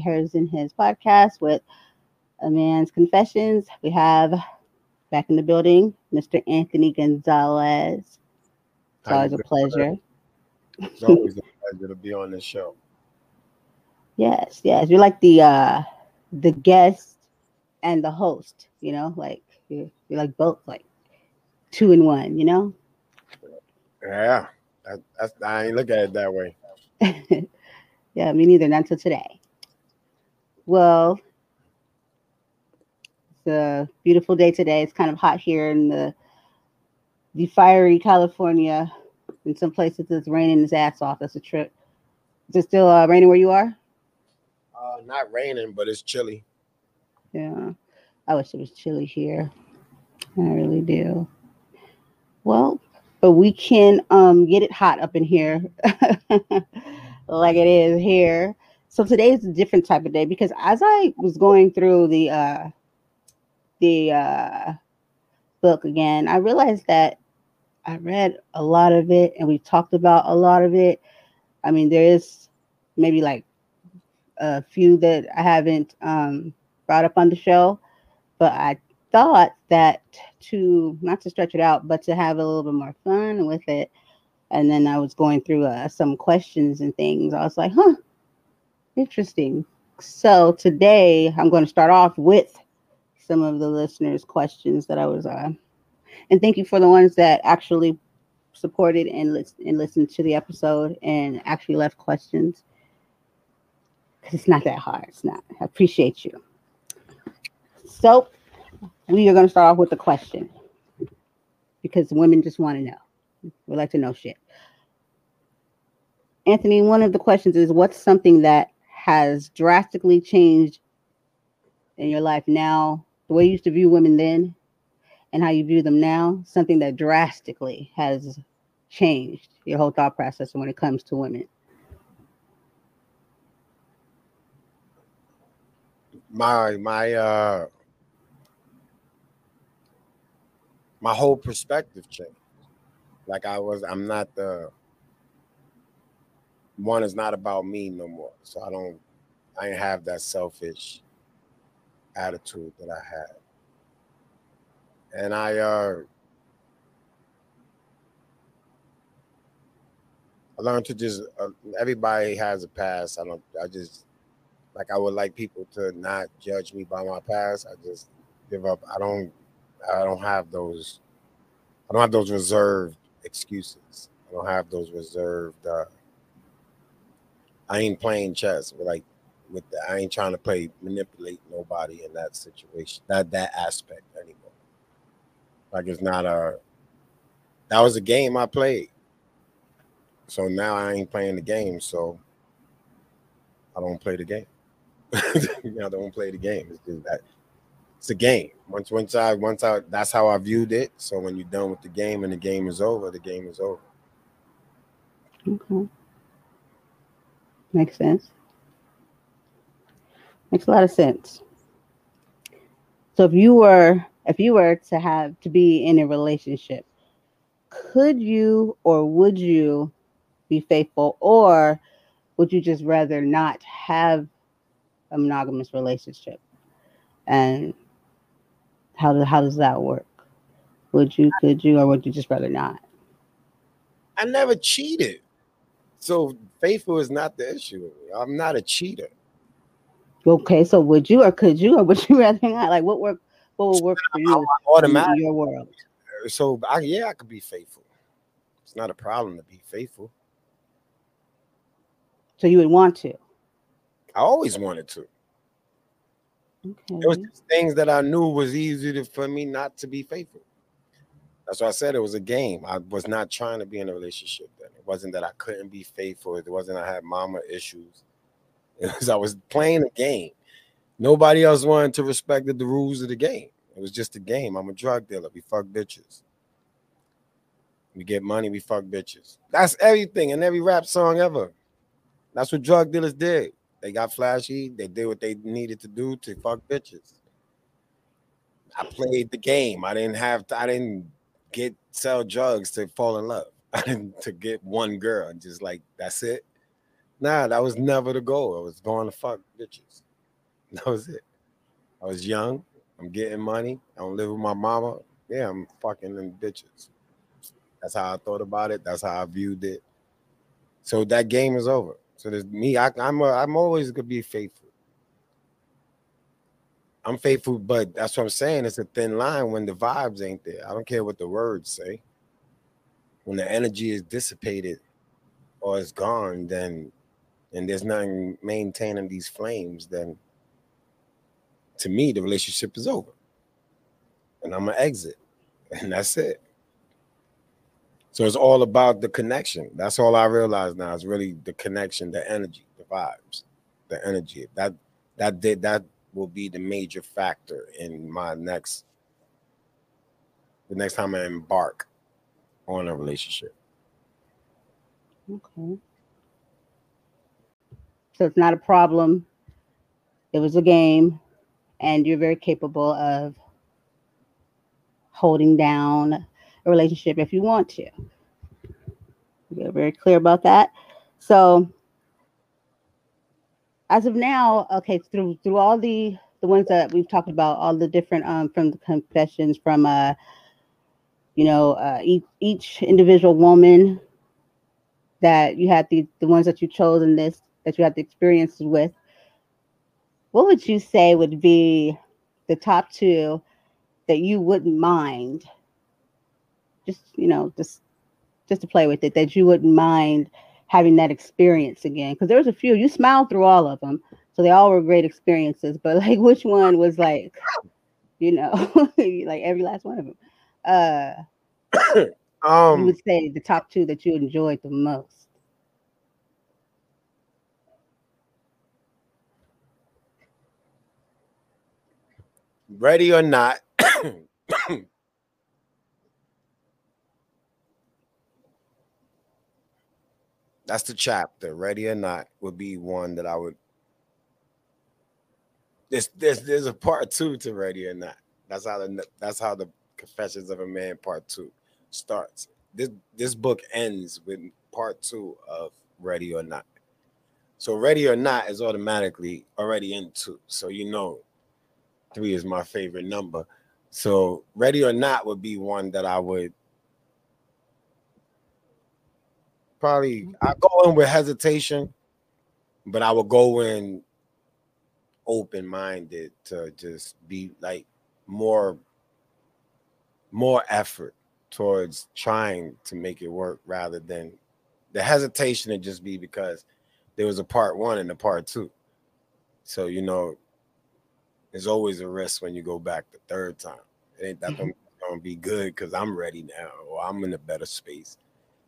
Hairs in His podcast with a man's confessions. We have back in the building, Mr. Anthony Gonzalez. It's always a pleasure. It's always a pleasure to be on this show. Yes, yes. You're like the uh the guest and the host, you know, like you're, you're like both like two in one, you know? Yeah. That, that's I ain't look at it that way. yeah, me neither, not until today. Well, it's a beautiful day today. It's kind of hot here in the the fiery California. In some places, it's raining its ass off. That's a trip. Is it still uh, raining where you are? Uh, not raining, but it's chilly. Yeah, I wish it was chilly here. I really do. Well, but we can um, get it hot up in here, like it is here. So today is a different type of day because as I was going through the uh, the uh, book again, I realized that I read a lot of it and we talked about a lot of it. I mean, there is maybe like a few that I haven't um, brought up on the show, but I thought that to not to stretch it out, but to have a little bit more fun with it. And then I was going through uh, some questions and things. I was like, huh, interesting. So today I'm going to start off with some of the listeners' questions that I was uh, and thank you for the ones that actually supported and, list- and listened to the episode and actually left questions. Because it's not that hard. It's not. I appreciate you. So we are going to start off with a question because women just want to know. We like to know shit. Anthony, one of the questions is what's something that has drastically changed in your life now, the way you used to view women then and how you view them now, something that drastically has changed your whole thought process when it comes to women? My my uh my whole perspective changed. Like I was, I'm not the one is not about me no more. So I don't I ain't have that selfish attitude that I had and I uh I learned to just uh, everybody has a past. I don't I just like I would like people to not judge me by my past. I just give up. I don't I don't have those I don't have those reserved excuses. I don't have those reserved uh I ain't playing chess with like with the, I ain't trying to play manipulate nobody in that situation. That that aspect anymore. Like it's not a that was a game I played. So now I ain't playing the game, so I don't play the game. I don't play the game. It's just that it's a game. Once once I once I that's how I viewed it. So when you're done with the game and the game is over, the game is over. Okay. Makes sense. Makes a lot of sense. So if you were if you were to have to be in a relationship, could you or would you be faithful or would you just rather not have a monogamous relationship? And how do, how does that work? Would you, could you, or would you just rather not? I never cheated. So faithful is not the issue. I'm not a cheater. Okay, so would you or could you or would you rather not? Like what work what will work for you automatically in your world? So I, yeah, I could be faithful. It's not a problem to be faithful. So you would want to? I always wanted to. Okay. It was things that I knew was easy to, for me not to be faithful. That's why I said it was a game. I was not trying to be in a relationship then. It wasn't that I couldn't be faithful. It wasn't I had mama issues. Was I was playing a game. Nobody else wanted to respect the, the rules of the game. It was just a game. I'm a drug dealer. We fuck bitches. We get money, we fuck bitches. That's everything in every rap song ever. That's what drug dealers did. They got flashy, they did what they needed to do to fuck bitches. I played the game. I didn't have to, I didn't get sell drugs to fall in love. I didn't to get one girl and just like that's it. Nah, that was never the goal. I was going to fuck bitches. That was it. I was young. I'm getting money. I don't live with my mama. Yeah, I'm fucking them bitches. That's how I thought about it. That's how I viewed it. So that game is over. So there's me. I, am a, I'm always gonna be faithful. I'm faithful, but that's what I'm saying. It's a thin line when the vibes ain't there. I don't care what the words say. When the energy is dissipated or it's gone, then and there's nothing maintaining these flames, then to me the relationship is over. And I'm gonna exit. And that's it. So it's all about the connection. That's all I realize now. It's really the connection, the energy, the vibes, the energy. That that did that will be the major factor in my next the next time I embark on a relationship. Okay. So it's not a problem. It was a game, and you're very capable of holding down a relationship if you want to. We're very clear about that. So as of now, okay, through through all the the ones that we've talked about, all the different um from the confessions from uh you know uh each each individual woman that you had the the ones that you chose in this that you had the experiences with, what would you say would be the top two that you wouldn't mind? Just you know, just just to play with it, that you wouldn't mind having that experience again? Because there was a few you smiled through all of them, so they all were great experiences. But like, which one was like, you know, like every last one of them? Uh, um, you would say the top two that you enjoyed the most. Ready or not, That's the chapter. Ready or not would be one that I would. There's there's there's a part two to Ready or Not. That's how the that's how the Confessions of a Man part two starts. This this book ends with part two of Ready or Not. So Ready or Not is automatically already in two. So you know, three is my favorite number. So Ready or Not would be one that I would probably I go in with hesitation, but I would go in open minded to just be like more more effort towards trying to make it work rather than the hesitation to just be because there was a part one and a part two. So you know, there's always a risk when you go back the third time. It ain't that mm-hmm. gonna be good because I'm ready now or I'm in a better space.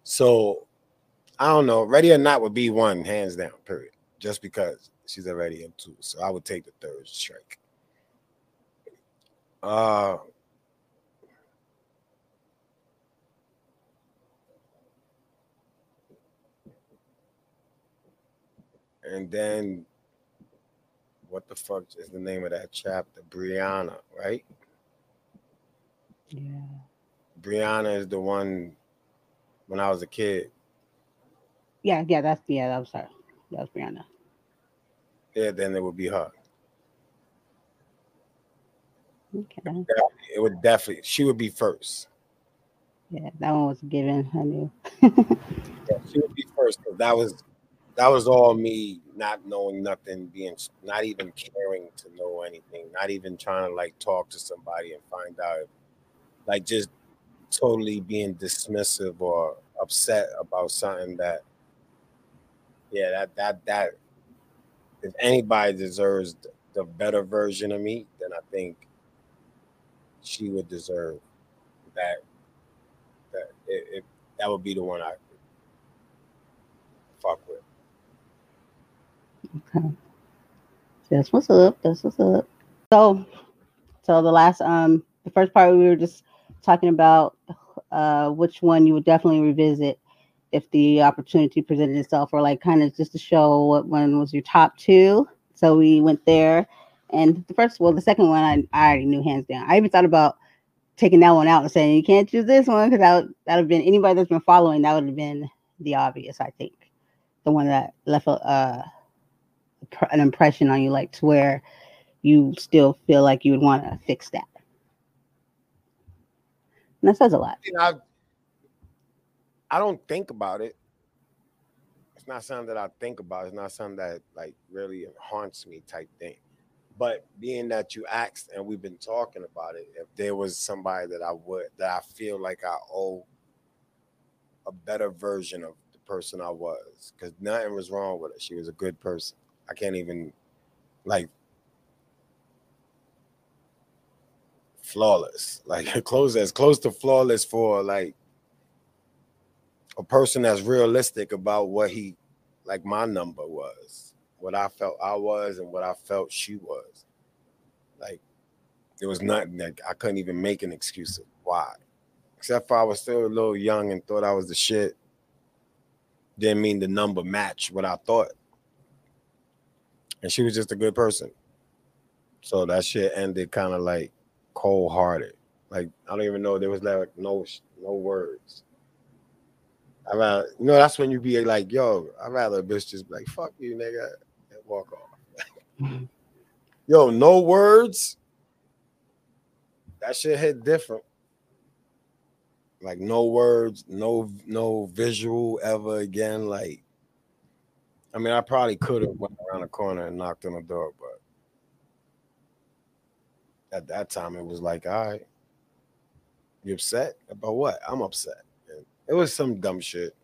So I don't know. Ready or not would be one, hands down, period. Just because she's already in two. So I would take the third strike. Uh and then what the fuck is the name of that chapter? Brianna, right? Yeah. Brianna is the one when I was a kid yeah, yeah, that's yeah, that was her. That was Brianna. Yeah, then it would be her. Okay. It would, it would definitely. She would be first. Yeah, that one was given. I knew. yeah, she would be first because that was that was all me not knowing nothing, being not even caring to know anything, not even trying to like talk to somebody and find out, like just totally being dismissive or upset about something that yeah, that that that if anybody deserves the better version of me, then I think she would deserve that. That it, it that would be the one I fuck with. Okay. That's what's up. That's what's up. So, so the last um, the first part we were just talking about uh, which one you would definitely revisit if the opportunity presented itself, or like kind of just to show what one was your top two. So we went there. And the first, well, the second one, I, I already knew hands down. I even thought about taking that one out and saying you can't choose this one because that would that have been anybody that's been following that would have been the obvious. I think the one that left a uh, an impression on you, like to where you still feel like you would want to fix that. And that says a lot. You know, I, I don't think about it. It's not something that I think about. It's not something that like really haunts me type thing. But being that you asked and we've been talking about it, if there was somebody that I would that I feel like I owe a better version of the person I was, because nothing was wrong with her. She was a good person. I can't even like flawless. Like close as close to flawless for like a person that's realistic about what he like my number was, what I felt I was and what I felt she was. Like there was nothing that I couldn't even make an excuse of why. Except for I was still a little young and thought I was the shit. Didn't mean the number match what I thought. And she was just a good person. So that shit ended kind of like cold hearted. Like I don't even know there was like no no words. I rather you know that's when you be like, yo, I'd rather a bitch just be like, fuck you, nigga, and walk off. Mm-hmm. yo, no words. That shit hit different. Like no words, no no visual ever again. Like, I mean, I probably could have went around the corner and knocked on the door, but at that time it was like, all right, you upset about what? I'm upset. And it was some dumb shit.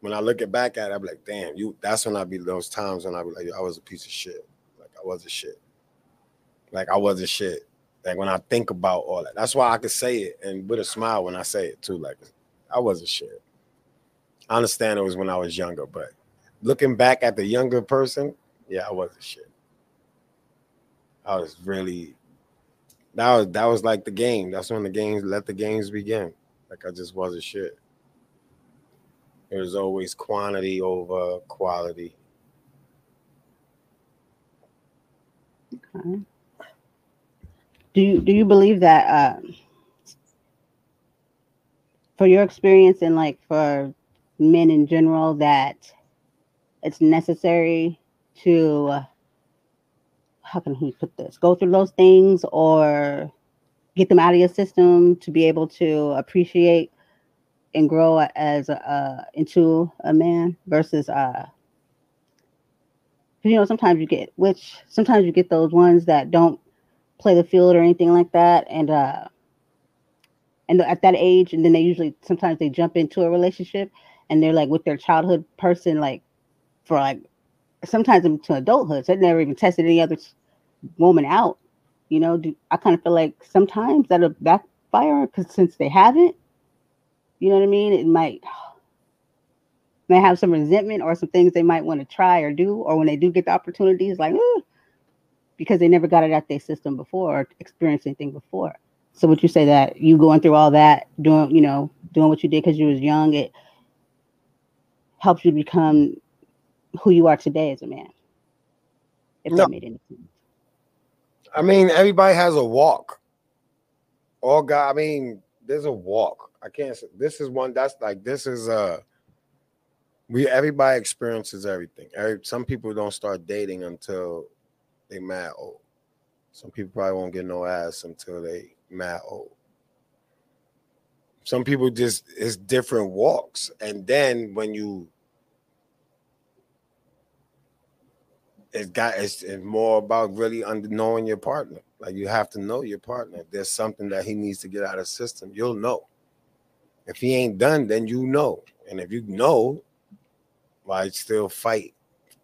When I look it back at it, I'm like, damn, you that's when I be those times when I be like, I was a piece of shit. Like I was a shit. Like I was a shit. Like when I think about all that. That's why I could say it and with a smile when I say it too. Like I was a shit. I understand it was when I was younger, but looking back at the younger person, yeah, I was a shit. I was really that was that was like the game. That's when the games let the games begin. Like I just wasn't shit. It was always quantity over quality. Okay. Do you do you believe that um, for your experience and like for men in general that it's necessary to how can he put this? Go through those things or get them out of your system to be able to appreciate and grow as a, uh, into a man versus uh you know sometimes you get which sometimes you get those ones that don't play the field or anything like that and uh and at that age and then they usually sometimes they jump into a relationship and they're like with their childhood person like for like sometimes into adulthood. So they never even tested any other woman out. You know, do, I kind of feel like sometimes that'll backfire because since they haven't, you know what I mean? It might may have some resentment or some things they might want to try or do, or when they do get the opportunities, like because they never got it out their system before or experienced anything before. So would you say that you going through all that, doing, you know, doing what you did because you was young, it helps you become who you are today as a man. If no. that made any sense. I mean, everybody has a walk. All God, I mean, there's a walk. I can't say this is one that's like this is uh we everybody experiences everything. Every, some people don't start dating until they mad old. Some people probably won't get no ass until they mad old. Some people just it's different walks. And then when you it's got it's, it's more about really under knowing your partner. Like you have to know your partner. If there's something that he needs to get out of system, you'll know. If he ain't done, then you know. And if you know, why still fight?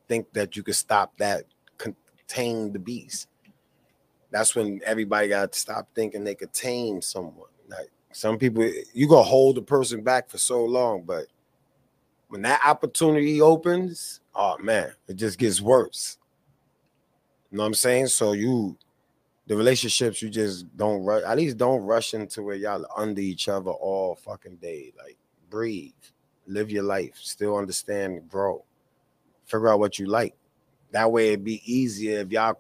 Think that you could stop that, contain the beast. That's when everybody got to stop thinking they could tame someone. Like some people, you gonna hold a person back for so long, but when that opportunity opens, oh man, it just gets worse. You know what I'm saying? So you the relationships you just don't rush at least don't rush into where y'all under each other all fucking day. Like breathe, live your life, still understand, grow, figure out what you like. That way it'd be easier if y'all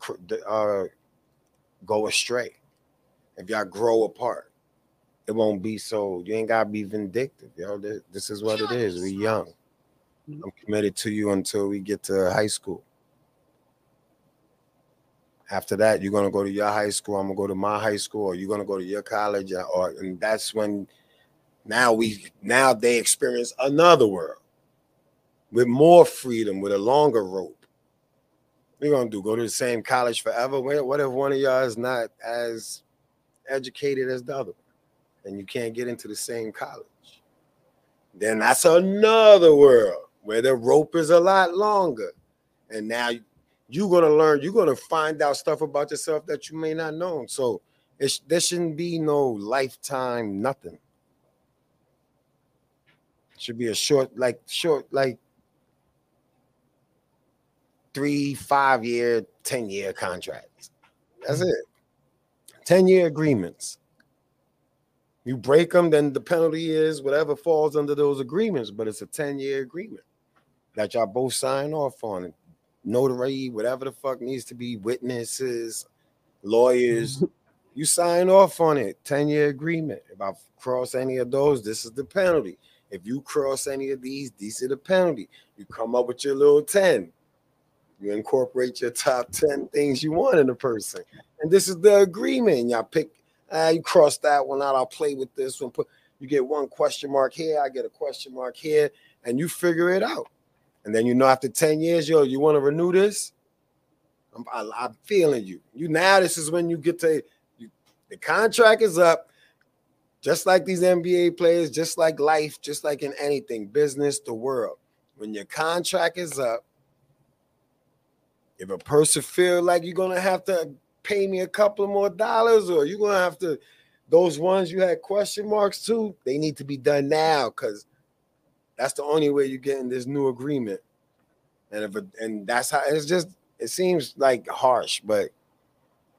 uh, go astray, if y'all grow apart. It won't be so. You ain't gotta be vindictive, yo. This, this is what it is. We young. I'm committed to you until we get to high school. After that, you're gonna go to your high school. I'm gonna go to my high school, or you're gonna go to your college, or and that's when now we now they experience another world with more freedom, with a longer rope. You gonna do? Go to the same college forever? What if one of y'all is not as educated as the other, and you can't get into the same college? Then that's another world where the rope is a lot longer, and now you're gonna learn. You're gonna find out stuff about yourself that you may not know. So it, there shouldn't be no lifetime nothing should be a short, like short, like three, five year, 10 year contracts. That's mm-hmm. it. 10 year agreements. You break them, then the penalty is whatever falls under those agreements, but it's a 10 year agreement that y'all both sign off on. Notary, whatever the fuck needs to be, witnesses, lawyers. you sign off on it. 10 year agreement. If I cross any of those, this is the penalty. If you cross any of these, these are the penalty. You come up with your little 10. You incorporate your top 10 things you want in a person. And this is the agreement. Y'all pick, ah, you cross that one out. I'll play with this one. Put you get one question mark here, I get a question mark here, and you figure it out. And then you know after 10 years, yo, you want to renew this? I'm, I, am feeling you. You now, this is when you get to you, the contract is up just like these NBA players, just like life, just like in anything, business, the world. When your contract is up, if a person feel like you're gonna have to pay me a couple more dollars, or you're gonna have to, those ones you had question marks to, they need to be done now because that's the only way you're getting this new agreement. And if and that's how it's just it seems like harsh, but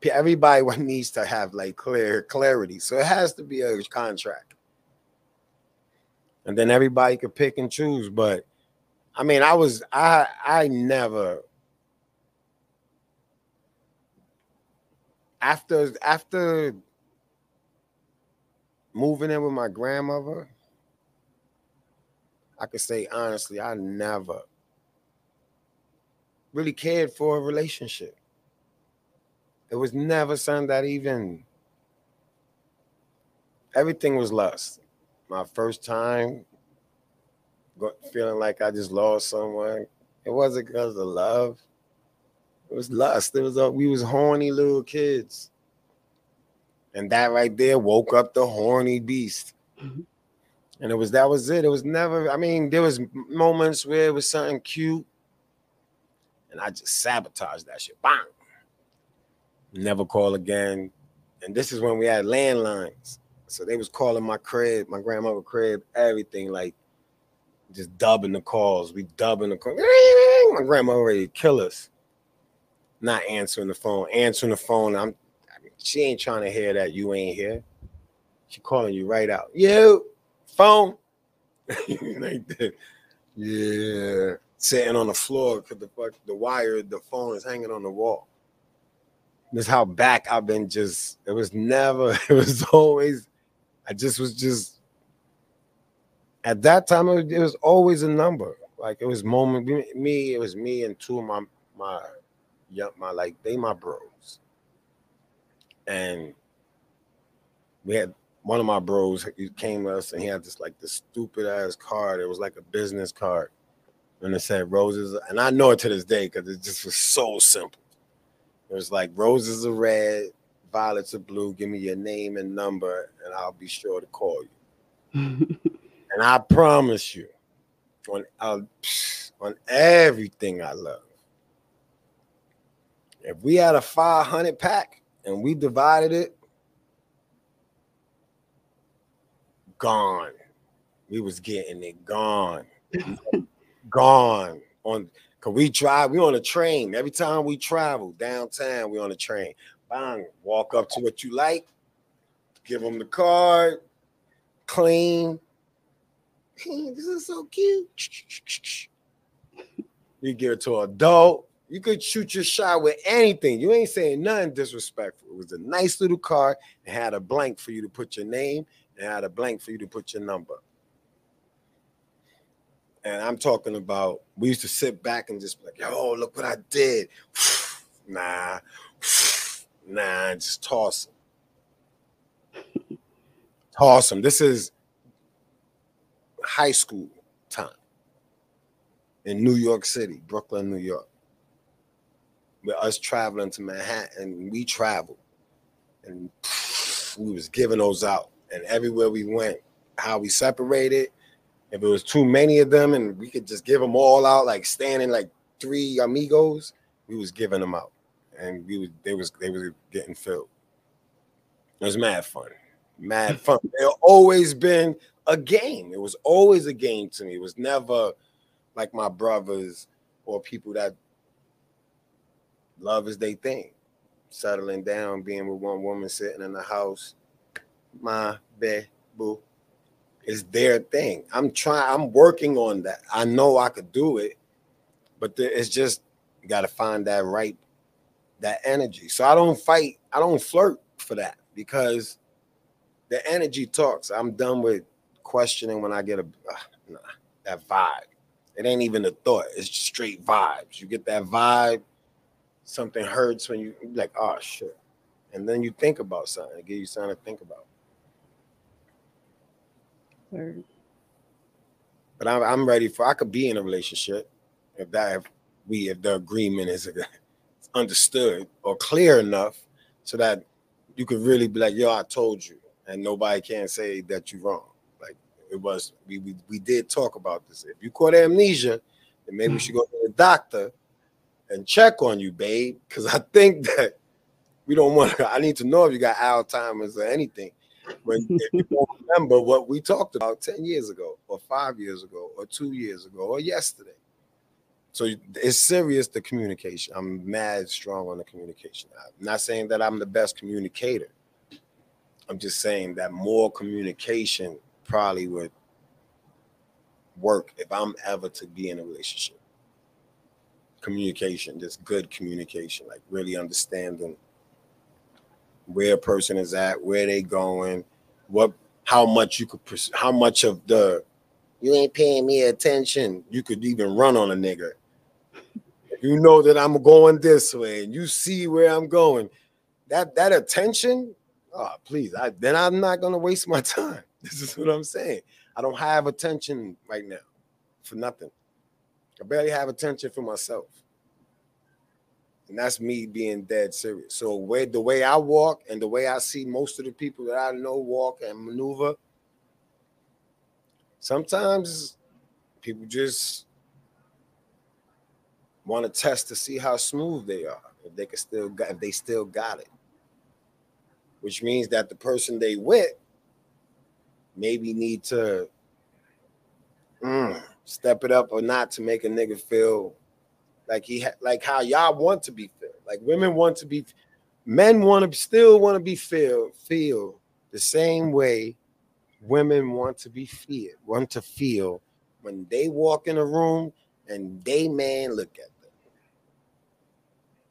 everybody needs to have like clear clarity. So it has to be a contract. And then everybody could pick and choose. But I mean, I was I I never after after moving in with my grandmother, I could say honestly, I never really cared for a relationship. It was never something that even everything was lust. My first time feeling like I just lost someone. It wasn't because of love. It was lust. It was a, we was horny little kids. And that right there woke up the horny beast. Mm-hmm. And it was that was it. It was never, I mean, there was moments where it was something cute. And I just sabotaged that shit. Bang never call again. And this is when we had landlines. So they was calling my crib, my grandmother crib, everything like just dubbing the calls. We dubbing the call. My grandma to kill us. Not answering the phone, answering the phone. I'm she ain't trying to hear that you ain't here. She calling you right out. Yo, phone. like that. Yeah. Sitting on the floor because the fuck the wire, the phone is hanging on the wall this how back I've been just it was never it was always I just was just at that time it was, it was always a number like it was moment me it was me and two of my my young my like they my bros and we had one of my bros he came to us and he had this like this stupid ass card it was like a business card and it said roses and I know it to this day because it just was so simple it was like roses are red, violets are blue. Give me your name and number, and I'll be sure to call you. and I promise you, on uh, on everything I love, if we had a 500 pack and we divided it, gone. We was getting it gone, gone on Cause we drive, we on a train. Every time we travel downtown, we on a train. Bang, walk up to what you like, give them the card, clean. Hey, this is so cute. You give it to an adult. You could shoot your shot with anything. You ain't saying nothing disrespectful. It was a nice little card. It had a blank for you to put your name. It had a blank for you to put your number. And I'm talking about we used to sit back and just be like, yo, look what I did. nah, nah, just toss them. toss them. This is high school time in New York City, Brooklyn, New York. With us traveling to Manhattan, we traveled and we was giving those out. And everywhere we went, how we separated, if it was too many of them and we could just give them all out, like standing like three amigos, we was giving them out. And we was they was they was getting filled. It was mad fun. Mad fun. It always been a game. It was always a game to me. It was never like my brothers or people that love is they thing. Settling down, being with one woman sitting in the house, my boo, is their thing. I'm trying, I'm working on that. I know I could do it, but it's just got to find that right, that energy. So I don't fight, I don't flirt for that because the energy talks. I'm done with questioning when I get a uh, nah, that vibe. It ain't even a thought. It's just straight vibes. You get that vibe. Something hurts when you like, oh shit, and then you think about something. It gives you something to think about. Word. But I'm, I'm ready for. I could be in a relationship if that if we if the agreement is understood or clear enough so that you could really be like, yo, I told you, and nobody can say that you're wrong Like it was we, we we did talk about this. If you caught amnesia, then maybe we hmm. should go to the doctor and check on you, babe. Because I think that we don't want. I need to know if you got Alzheimer's or anything. When if you remember what we talked about ten years ago, or five years ago, or two years ago, or yesterday. So it's serious the communication. I'm mad strong on the communication. I'm not saying that I'm the best communicator. I'm just saying that more communication probably would work if I'm ever to be in a relationship. Communication, just good communication, like really understanding where a person is at, where they going, what, how much you could, how much of the you ain't paying me attention, you could even run on a nigga. You know that I'm going this way and you see where I'm going, that that attention, oh please, I then I'm not gonna waste my time. This is what I'm saying. I don't have attention right now for nothing. I barely have attention for myself. And that's me being dead serious. So where the way I walk and the way I see most of the people that I know walk and maneuver, sometimes people just want to test to see how smooth they are, if they can still got if they still got it. Which means that the person they with maybe need to mm, step it up or not to make a nigga feel like he ha- like how y'all want to be filled. Like women want to be, men want to still want to be filled, feel the same way women want to be feel want to feel when they walk in a room and they man look at them.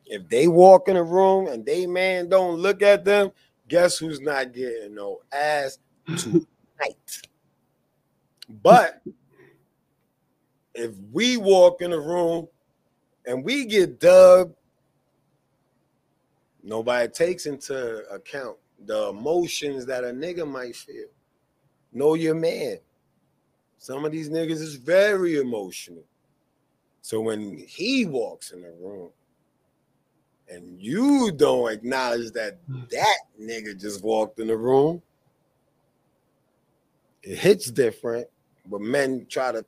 If they walk in a room and they man don't look at them, guess who's not getting no ass to night. But if we walk in a room and we get dubbed, nobody takes into account the emotions that a nigga might feel. Know your man. Some of these niggas is very emotional. So when he walks in the room and you don't acknowledge that hmm. that nigga just walked in the room, it hits different, but men try to.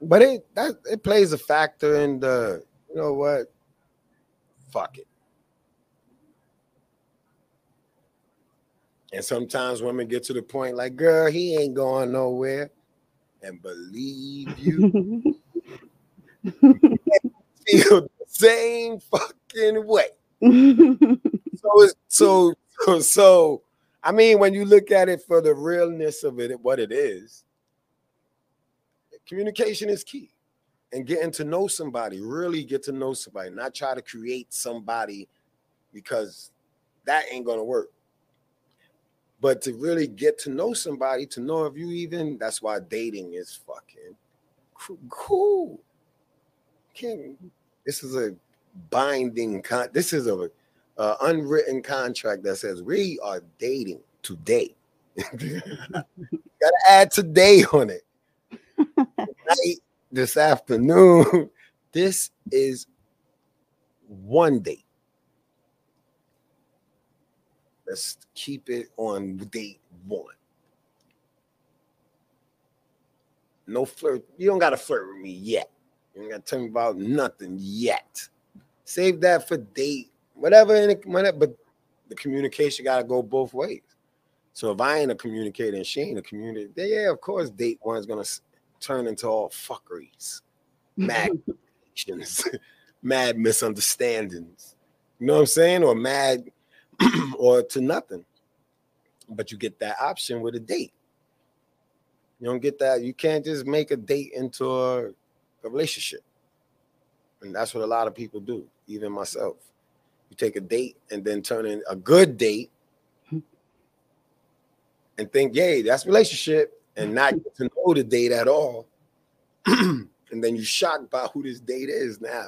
But it that it plays a factor in the you know what? Fuck it. And sometimes women get to the point like, girl, he ain't going nowhere. And believe you, feel the same fucking way. so it's so so so I mean, when you look at it for the realness of it, what it is, communication is key. And getting to know somebody, really get to know somebody, not try to create somebody because that ain't gonna work. But to really get to know somebody, to know if you even, that's why dating is fucking cool. Can't, this is a binding con. This is a, a unwritten contract that says we are dating today. Gotta add today on it. Night, this afternoon. This is one date. Let's keep it on date one. No flirt. You don't gotta flirt with me yet. You ain't gotta tell me about nothing yet. Save that for date, whatever. Whatever, but the communication gotta go both ways. So if I ain't a communicator and she ain't a communicator, yeah, of course, date one's gonna turn into all fuckeries, mad, mad misunderstandings. You know what I'm saying? Or mad, or to nothing. But you get that option with a date. You don't get that. You can't just make a date into a, a relationship. And that's what a lot of people do, even myself. You take a date and then turn in a good date hmm. and think, yay, that's relationship, and not get to know the date at all. and then you're shocked by who this date is now.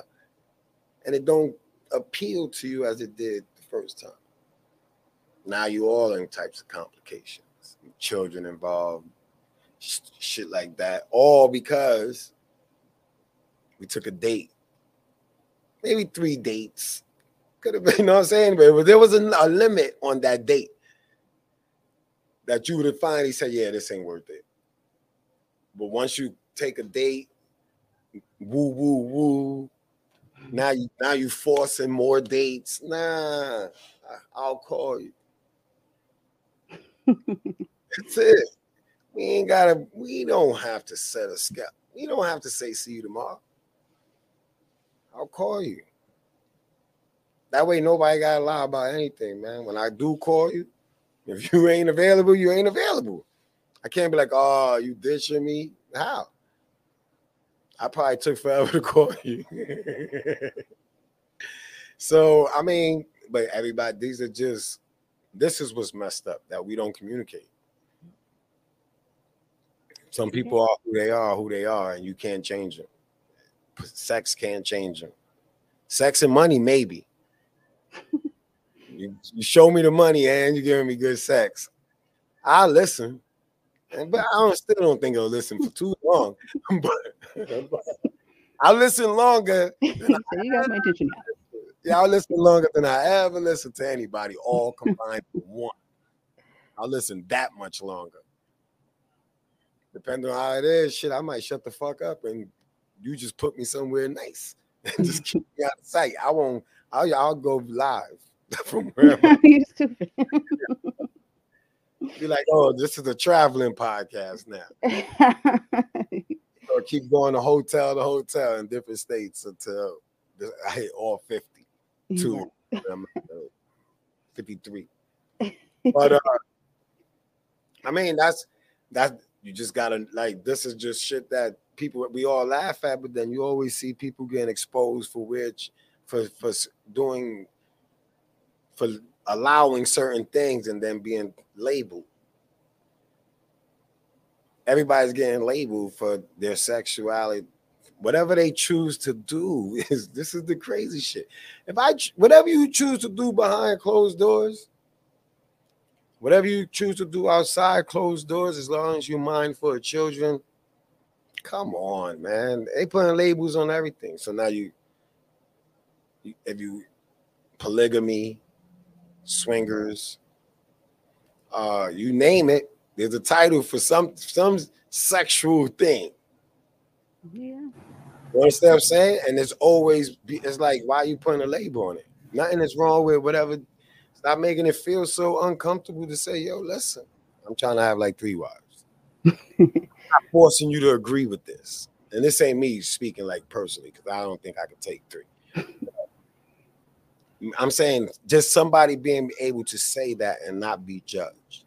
And it don't appeal to you as it did the first time. Now you all in types of complications, children involved, shit like that, all because we took a date, maybe three dates. Could have been, you know what I'm saying? But there was a, a limit on that date that you would finally said, yeah, this ain't worth it. But once you take a date, woo, woo, woo, now you now you forcing more dates. Nah, I'll call you. That's it. We ain't gotta, we don't have to set a scale. We don't have to say see you tomorrow. I'll call you. That way nobody gotta lie about anything, man. When I do call you, if you ain't available, you ain't available. I can't be like, oh, you ditching me. How? I probably took forever to call you. so I mean, but everybody, these are just this is what's messed up that we don't communicate. Some mm-hmm. people are who they are, who they are, and you can't change them. Sex can't change them. Sex and money, maybe. you, you show me the money and you're giving me good sex. I'll listen. But I don't, still don't think I'll listen for too long. but, but I'll listen longer. so you got my attention now. Yeah, I'll listen longer than I ever listened to anybody, all combined for one. I'll listen that much longer. Depending on how it is, shit, I might shut the fuck up and you just put me somewhere nice and just keep me out of sight. I won't. I'll, I'll go live from wherever. you stupid. Be like, oh, this is a traveling podcast now. or keep going to hotel to hotel in different states until I hit all 52, yeah. 53. But uh, I mean, that's that you just gotta like this is just shit that people we all laugh at, but then you always see people getting exposed for which for for doing for allowing certain things and then being labeled. Everybody's getting labeled for their sexuality. Whatever they choose to do is this is the crazy shit. If I whatever you choose to do behind closed doors, whatever you choose to do outside closed doors, as long as you're mindful of children, come on, man. They putting labels on everything. So now you, if you polygamy, swingers, uh, you name it, there's a title for some some sexual thing. Yeah. You understand what I'm saying? And it's always it's like, why are you putting a label on it? Nothing is wrong with whatever. Stop making it feel so uncomfortable to say, yo, listen, I'm trying to have like three wives. I'm not forcing you to agree with this. And this ain't me speaking like personally, because I don't think I could take three. I'm saying just somebody being able to say that and not be judged.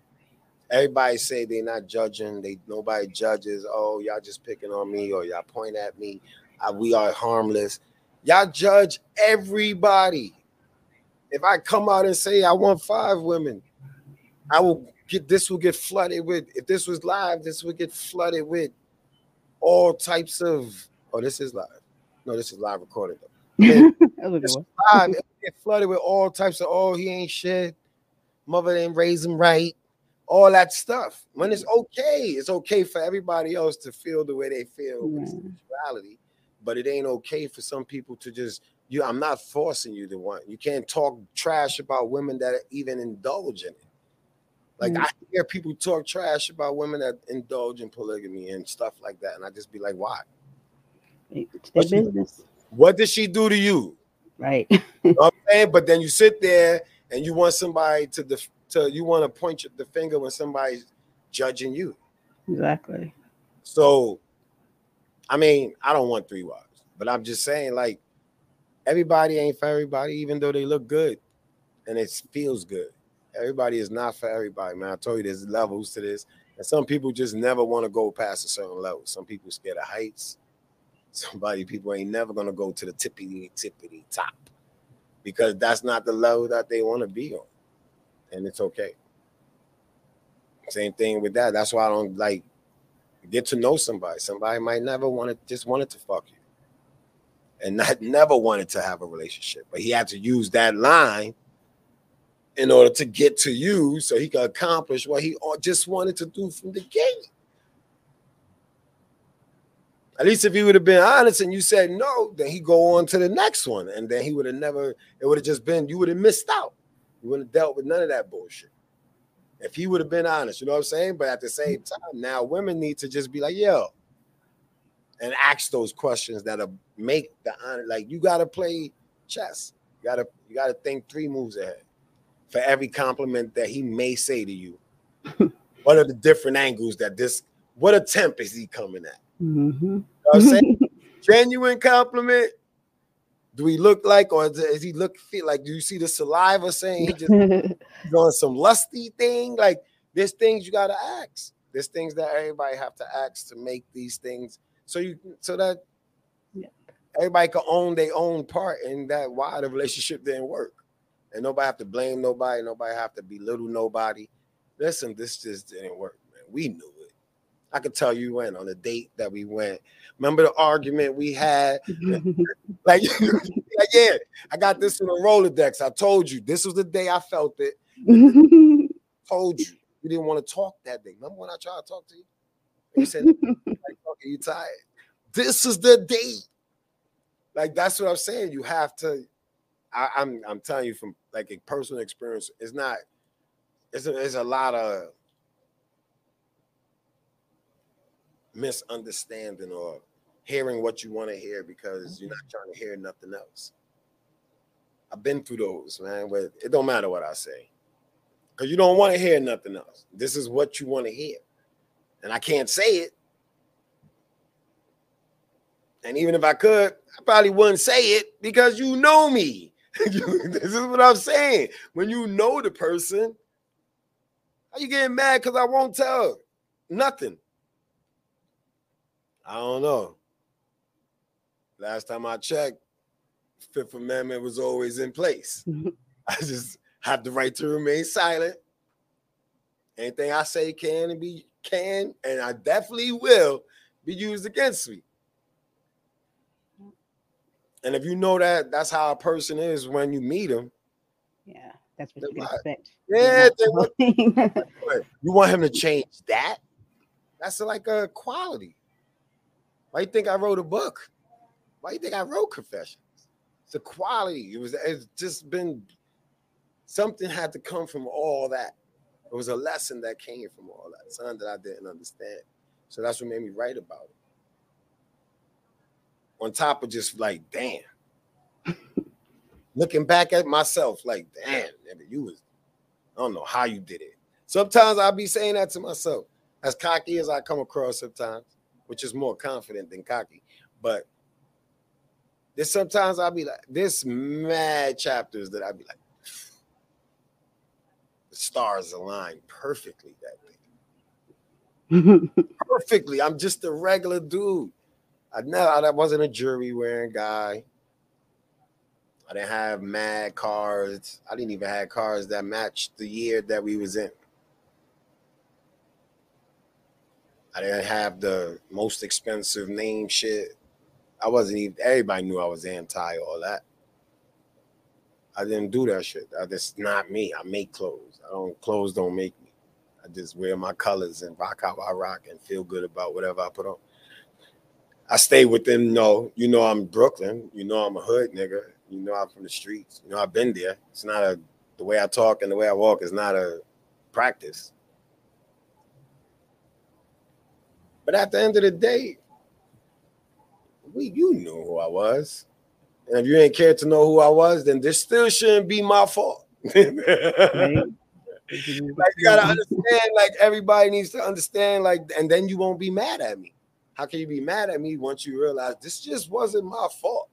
Everybody say they're not judging. They nobody judges. Oh, y'all just picking on me, or y'all point at me. I, we are harmless. Y'all judge everybody. If I come out and say I want five women, I will get this will get flooded with if this was live, this would get flooded with all types of oh, this is live. No, this is live recorded though. Live, get flooded with all types of oh, he ain't shit. Mother didn't raise him right. All that stuff. When it's okay, it's okay for everybody else to feel the way they feel with sexuality, but it ain't okay for some people to just you. I'm not forcing you to want. You can't talk trash about women that even indulge in it. Like mm. I hear people talk trash about women that indulge in polygamy and stuff like that, and I just be like, why? It's their what business. She, what did she do to you? Right. you know I'm saying? But then you sit there and you want somebody to def- to you want to point the finger when somebody's judging you. Exactly. So, I mean, I don't want three wives, but I'm just saying, like, everybody ain't for everybody, even though they look good and it feels good. Everybody is not for everybody, man. I told you there's levels to this, and some people just never want to go past a certain level. Some people scared of heights. Somebody people ain't never gonna go to the tippity tippity top because that's not the level that they want to be on, and it's okay. Same thing with that. That's why I don't like get to know somebody. Somebody might never want to just wanted to fuck you, and not never wanted to have a relationship, but he had to use that line in order to get to you so he could accomplish what he just wanted to do from the gate. At least if he would have been honest and you said no, then he go on to the next one, and then he would have never. It would have just been you would have missed out. You wouldn't have dealt with none of that bullshit. If he would have been honest, you know what I'm saying. But at the same time, now women need to just be like, yo, and ask those questions that'll make the honor. Like you got to play chess. You gotta you gotta think three moves ahead for every compliment that he may say to you. what are the different angles that this? What attempt is he coming at? Mm-hmm. You know I'm saying? Genuine compliment. Do he look like, or does he look like? Do you see the saliva saying he just doing some lusty thing? Like there's things you gotta ask. There's things that everybody have to ask to make these things so you so that yeah. everybody can own their own part in that why the relationship didn't work and nobody have to blame nobody. Nobody have to belittle nobody. Listen, this just didn't work, man. We knew it. I could tell you went on a date that we went. Remember the argument we had? like, like, yeah, I got this in a Rolodex. I told you this was the day I felt it. told you you didn't want to talk that day. Remember when I tried to talk to you? You said, like, "You tired?" This is the date. Like that's what I'm saying. You have to I, am I'm, I'm telling you from like a personal experience, it's not. It's a, it's a lot of misunderstanding or hearing what you want to hear because you're not trying to hear nothing else. I've been through those, man. But it don't matter what I say, because you don't want to hear nothing else. This is what you want to hear, and I can't say it. And even if I could, I probably wouldn't say it because you know me. this is what I'm saying. When you know the person, how you getting mad because I won't tell nothing? I don't know. Last time I checked, Fifth Amendment was always in place. I just have the right to remain silent. Anything I say can and be can, and I definitely will be used against me. And if you know that that's how a person is when you meet them, yeah, that's what you expect. Yeah, you want him to change that? That's like a quality. Why you think I wrote a book? Why you think I wrote Confessions? It's a quality. It was. It's just been something had to come from all that. It was a lesson that came from all that, something that I didn't understand. So that's what made me write about it on top of just like, damn. Looking back at myself, like, damn, nigga, you was, I don't know how you did it. Sometimes I'll be saying that to myself, as cocky as I come across sometimes, which is more confident than cocky. But there's sometimes I'll be like, this mad chapters that I'll be like, the stars align perfectly that day. perfectly. I'm just a regular dude. I never I wasn't a jury wearing guy. I didn't have mad cards. I didn't even have cards that matched the year that we was in. I didn't have the most expensive name shit. I wasn't even everybody knew I was anti all that. I didn't do that shit. That's not me. I make clothes. I don't clothes don't make me. I just wear my colors and rock how I rock and feel good about whatever I put on. I stay within no, you know I'm Brooklyn, you know I'm a hood nigga, you know I'm from the streets, you know I've been there. It's not a the way I talk and the way I walk is not a practice. But at the end of the day, we you knew who I was. And if you ain't cared to know who I was, then this still shouldn't be my fault. like you gotta understand, like everybody needs to understand, like, and then you won't be mad at me. How can you be mad at me once you realize this just wasn't my fault?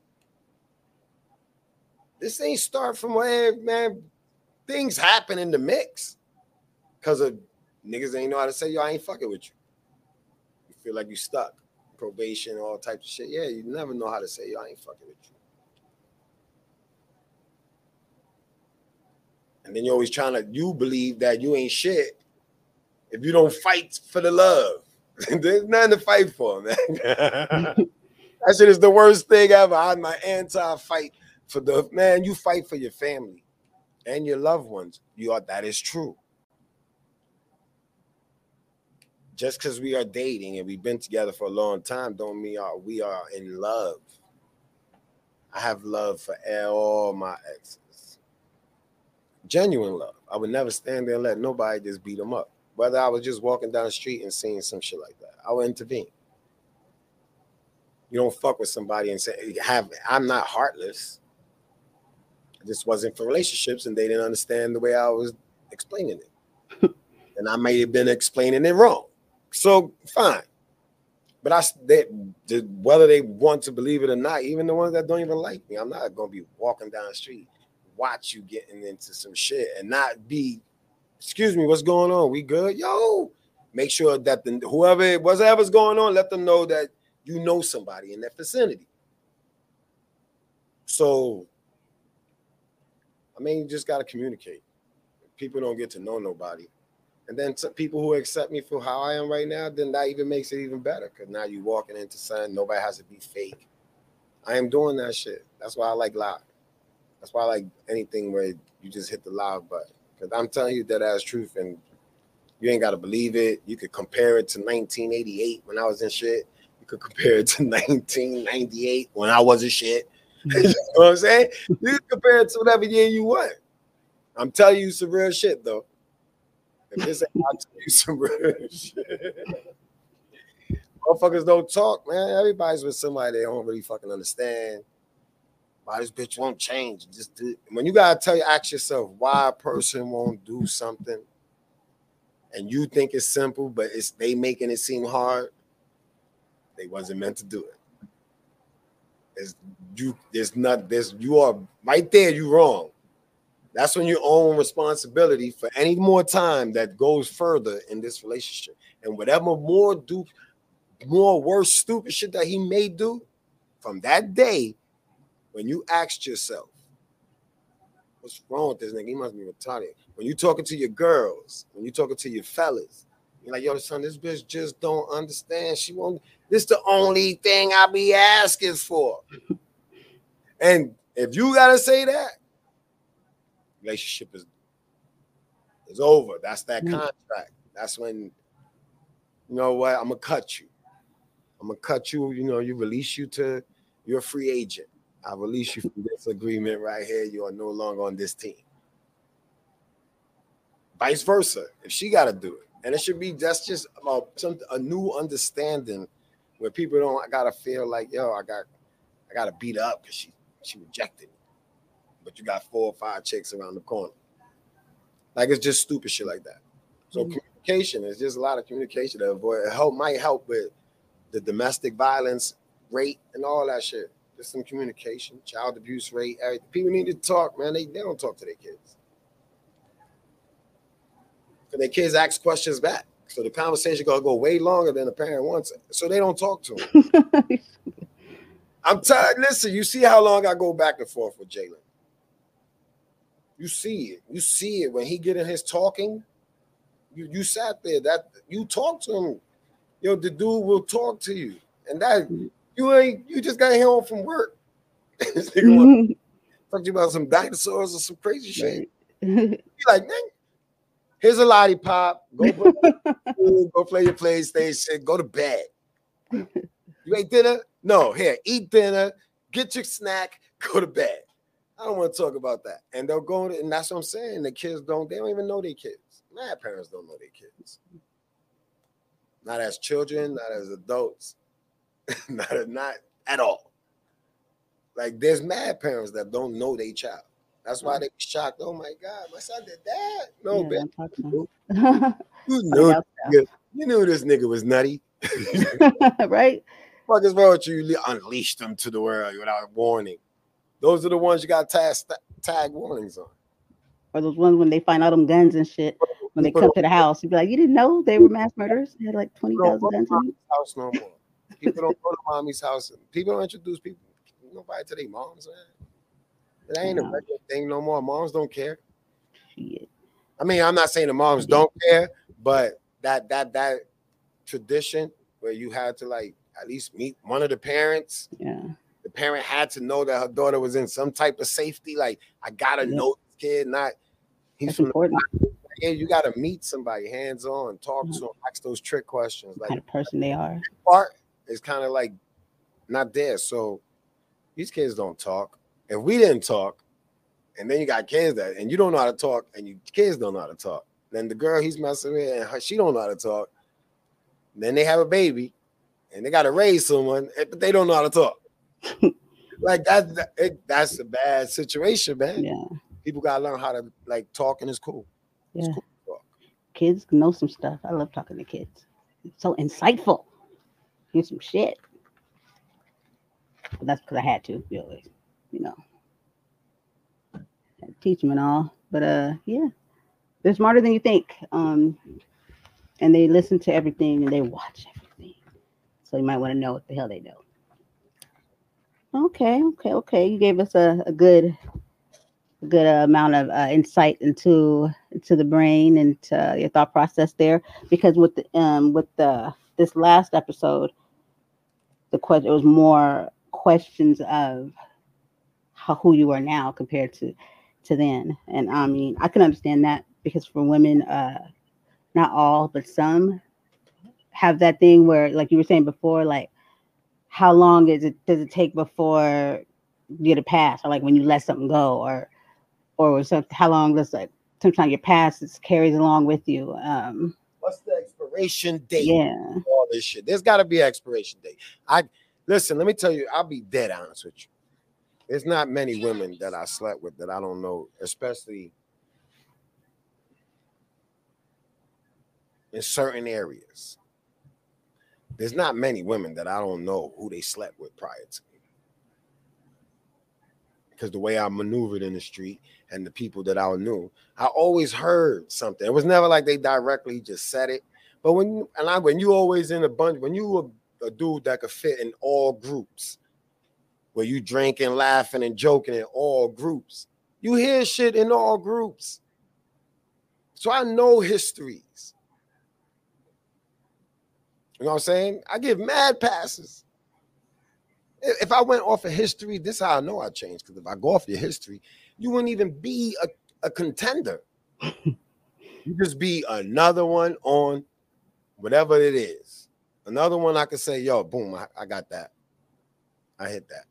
This ain't start from where man, things happen in the mix because of niggas ain't know how to say yo, I ain't fucking with you. Feel like you stuck, probation, all types of shit. Yeah, you never know how to say yo, I ain't fucking with you. And then you're always trying to you believe that you ain't shit if you don't fight for the love. There's nothing to fight for, man. that shit is the worst thing ever. I'm my anti-fight for the man. You fight for your family and your loved ones. You are that is true. Just because we are dating and we've been together for a long time, don't mean are we are in love. I have love for all my exes genuine love. I would never stand there and let nobody just beat them up. Whether I was just walking down the street and seeing some shit like that, I would intervene. You don't fuck with somebody and say, "Have I'm not heartless." I just wasn't for relationships, and they didn't understand the way I was explaining it, and I may have been explaining it wrong. So fine, but I they, whether they want to believe it or not, even the ones that don't even like me, I'm not gonna be walking down the street watch you getting into some shit and not be, excuse me, what's going on? We good? Yo, make sure that the whoever whatever's going on, let them know that you know somebody in that vicinity. So, I mean, you just got to communicate. People don't get to know nobody. And then to people who accept me for how I am right now, then that even makes it even better because now you walking into something, nobody has to be fake. I am doing that shit. That's why I like live. That's why I like anything where you just hit the live button. Because I'm telling you that as truth, and you ain't got to believe it. You could compare it to 1988 when I was in shit. You could compare it to 1998 when I wasn't shit. you know what I'm saying? You can compare it to whatever year you want. I'm telling you some real shit though. If this ain't, I'll tell you some real shit. Motherfuckers don't talk, man. Everybody's with somebody they don't really fucking understand why this bitch won't change. Just do, when you gotta tell you, ask yourself why a person won't do something, and you think it's simple, but it's they making it seem hard. They wasn't meant to do it. There's you. There's not. There's you are right there. You wrong. That's when you own responsibility for any more time that goes further in this relationship, and whatever more do, more worse stupid shit that he may do, from that day when you asked yourself, what's wrong with this nigga? He must be retarded. When you talking to your girls, when you talking to your fellas, you're like, yo, son, this bitch just don't understand. She won't. This the only thing I be asking for. and if you gotta say that, relationship is is over. That's that mm. contract. That's when you know what? I'm gonna cut you. I'm gonna cut you. You know, you release you to you're a free agent. I release you from this agreement right here. You are no longer on this team. Vice versa, if she got to do it, and it should be that's just about some a new understanding where people don't gotta feel like yo, I got I gotta beat up because she she rejected me, but you got four or five chicks around the corner. Like it's just stupid shit like that. So mm-hmm. communication is just a lot of communication to avoid. It help might help with the domestic violence rate and all that shit. There's some communication, child abuse rate. Everything. People need to talk, man. They, they don't talk to their kids. And their kids ask questions back. So the conversation gonna go way longer than the parent wants it. So they don't talk to them. I'm tired. Listen, you see how long I go back and forth with Jalen. You see it. You see it when he get in his talking. You you sat there. That you talk to him yo, the dude will talk to you, and that you ain't you just got home from work. to talk to you about some dinosaurs or some crazy shit. You like, man, here's a lollipop. Go, play, food, go play your PlayStation. Go to bed. You ate dinner? No, here, eat dinner, get your snack, go to bed. I don't want to talk about that. And they'll go, and that's what I'm saying. The kids don't, they don't even know their kids. Mad parents don't know their kids. Not as children, not as adults, not, not at all. Like there's mad parents that don't know their child. That's why they be shocked. Oh my God, my son did that. No, Yeah, man. don't talk. You knew, you knew this nigga was nutty. right? fuck is wrong with you? You unleash them to the world without warning. Those are the ones you got tag, tag warnings on. Or those ones when they find all them guns and shit when they come to the house. You'd be like, you didn't know they were mass murderers? They had like twenty People don't thousand go to guns. house no more. People don't go to mommy's house. People don't introduce people, nobody to their moms, man. It ain't a No. regular thing no more. Moms don't care. Shit. I mean, I'm not saying the moms don't care, but that that that tradition where you had to like at least meet one of the parents. Yeah. The parent had to know that her daughter was in some type of safety. Like, I gotta Yeah. know this kid, not he's That's from the important. yeah, you gotta meet somebody hands on, talk to them, ask those trick questions. What Like kind of person they are. part is kind of like not there. So these kids don't talk. If we didn't talk, and then you got kids that and you don't know how to talk, and you kids don't know how to talk, then the girl he's messing with and her, she don't know how to talk. Then they have a baby, and they gotta raise someone, eh, but they don't know how to talk. like that, that- it, that's a bad situation, man. Yeah. People gotta learn how to like talking is cool. It's cool talk. Kids know some stuff. I love talking to kids. It's so insightful. Here's some shit. But that's because I had to, really. You know. Teach them and all. But uh yeah. They're smarter than you think. Um and they listen to everything and they watch everything. So you might want to know what the hell they know. Okay, okay, okay. You gave us a, a good a good amount of uh, insight into into the brain and uh, your thought process there because with the um with the this last episode the question it was more questions of how who you are now compared to to then and i mean i can understand that because for women uh not all but some have that thing where like you were saying before like how long is it does it take before you get a pass or like when you let something go or or how long does like sometimes your past is carries along with you um What's the expiration date? yeah all this shit. There's got to be an expiration date. I listen. Let me tell you. I'll be dead honest with you. There's not many women that I slept with that I don't know, especially in certain areas. There's not many women that I don't know who they slept with prior to me. Because the way I maneuvered in the street and the people that I knew, I always heard something. It was never like they directly just said it. But when and I when you always in a bunch, when you a, a dude that could fit in all groups, where you drinking, laughing, and joking in all groups, you hear shit in all groups. So I know histories. You know what I'm saying? I give mad passes. If I went off of history, this is how I know I changed. Because if I go off your history, you wouldn't even be a, a contender. you just be another one on whatever it is. Another one I could say, yo, boom, I, I got that. I hit that.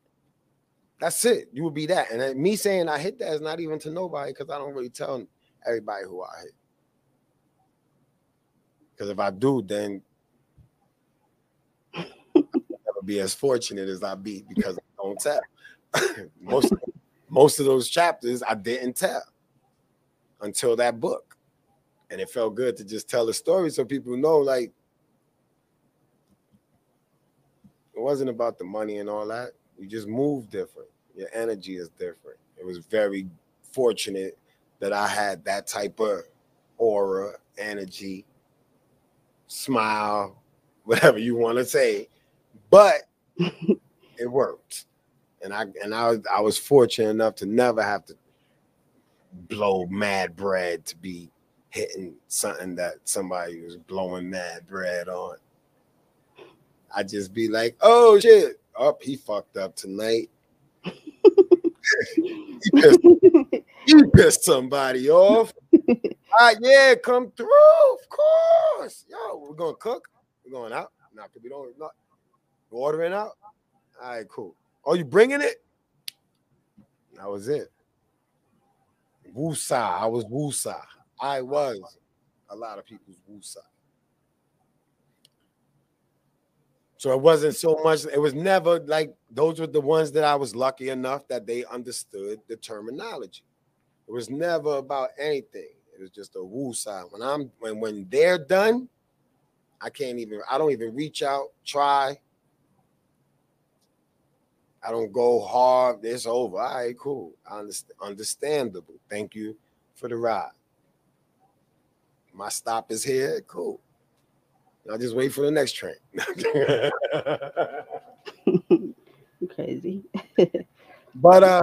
That's it. You would be that. And me saying I hit that is not even to nobody because I don't really tell everybody who I hit. Because if I do, then I'll never be as fortunate as I be because I don't tell. most most of those chapters I didn't tell until that book. And it felt good to just tell the story so people know like it wasn't about the money and all that. You just move different. Your energy is different. It was very fortunate that I had that type of aura, energy, smile, whatever you want to say. But it worked. And I and I was I was fortunate enough to never have to blow mad bread to be hitting something that somebody was blowing mad bread on. I just be like, oh shit, up, oh, he fucked up tonight. he, pissed, he pissed somebody off. Ah, yeah, come through, of course. Yo, we're gonna cook. We're going out. Not we don't not ordering out. All right, cool. Are you bringing it? That was it. Woosah. I was woosah. I was a lot of people's woosah. So it wasn't so much, it was never like those were the ones that I was lucky enough that they understood the terminology. It was never about anything. It was just a woo. When I'm when when they're done, I can't even, I don't even reach out, try. I don't go hard. It's over. All right, cool. I. Understandable. Thank you for the ride. My stop is here. Cool. I'll just wait for the next train. Crazy. but uh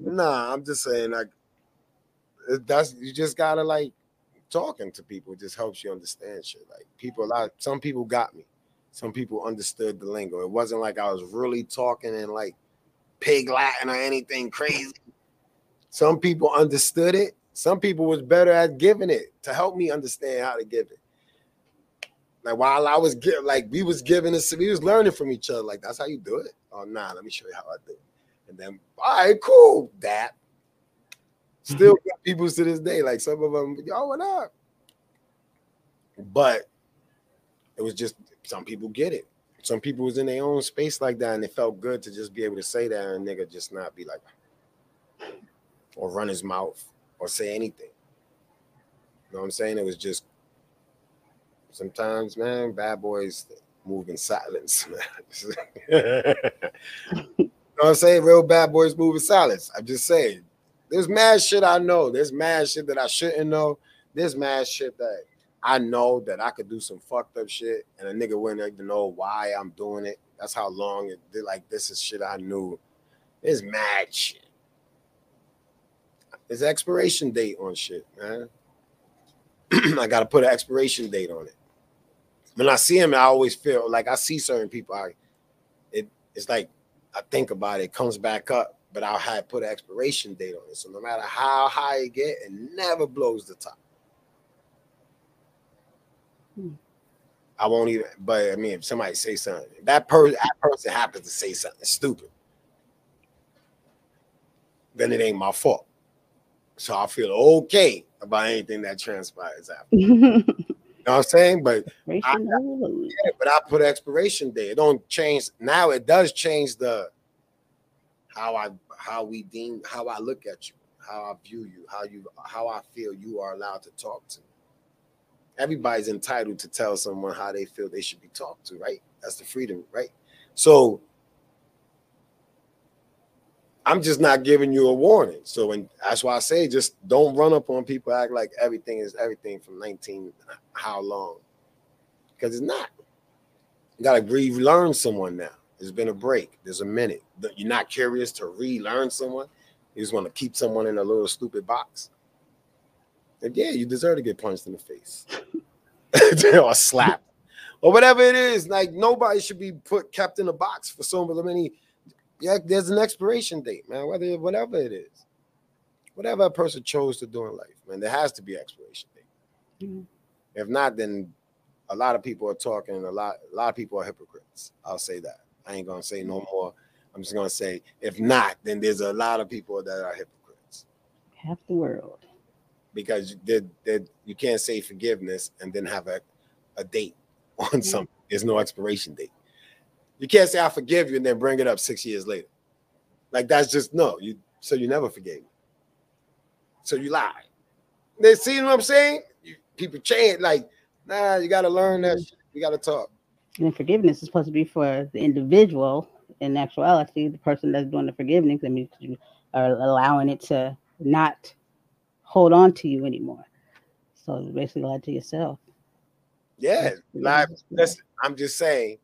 nah, I'm just saying like that's you just gotta like talking to people just helps you understand shit. Like people, a lot, some people got me. Some people understood the lingo. It wasn't like I was really talking in like pig Latin or anything crazy. Some people understood it. Some people was better at giving it to help me understand how to give it. Like while I was give, like we was giving this, we was learning from each other. Like that's how you do it. Oh nah, let me show you how I do it. And then, all right, cool. That still got people to this day. Like some of them, y'all what up? But it was just some people get it. Some people was in their own space like that, and it felt good to just be able to say that and nigga just not be like, or run his mouth or say anything. You know what I'm saying? It was just sometimes, man, bad boys move in silence. you know what I'm saying? Real bad boys move in silence. I'm just saying. There's mad shit I know. There's mad shit that I shouldn't know. There's mad shit that I know that I could do some fucked up shit and a nigga wouldn't even know why I'm doing it. That's how long it did. Like this is shit I knew. It's mad shit. Expiration date on shit, man. I gotta put an expiration date on it when I see him, I always feel like I see certain people. I it it's like I think about it, it comes back up, but I'll have put an expiration date on it. So no matter how high it get, it never blows the top. Hmm. I won't even. But I mean, if somebody say something, that person that person happens to say something stupid, then it ain't my fault. So I feel okay about anything that transpires after. You know what I'm saying? But I, yeah, but I put expiration date. It don't change now. It does change the how I how we deem how I look at you, how I view you, how you how I feel you are allowed to talk to me. Everybody's entitled to tell someone how they feel they should be talked to, right? That's the freedom, right? So I'm just not giving you a warning. So when that's why I say just don't run up on people act like everything is everything from 19 how long? Because it's not. You gotta relearn someone now. There's been a break. There's a minute. You're not curious to relearn someone. You just want to keep someone in a little stupid box. And yeah, you deserve to get punched in the face or slapped or whatever it is. Like nobody should be put kept in a box for so many yeah, there's an expiration date, man. Whether whatever it is, whatever a person chose to do in life, man, there has to be expiration date. Mm-hmm. If not, then a lot of people are talking. A lot, a lot of people are hypocrites. I'll say that. I ain't gonna say no mm-hmm. more. I'm just gonna say, if not, then there's a lot of people that are hypocrites. Half the world. Because they, they, you can't say forgiveness and then have a, a date on mm-hmm. something. There's no expiration date. You can't say I forgive you and then bring it up six years later. Like that's just no. You so you never forgave me. So you lie. They see what I'm saying? You, people change. Like nah, you got to learn that. Shit. You got to talk. And forgiveness is supposed to be for the individual. In actuality, the person that's doing the forgiveness, I mean, you are allowing it to not hold on to you anymore. So basically, lie to yourself. Yeah. Listen, I'm just saying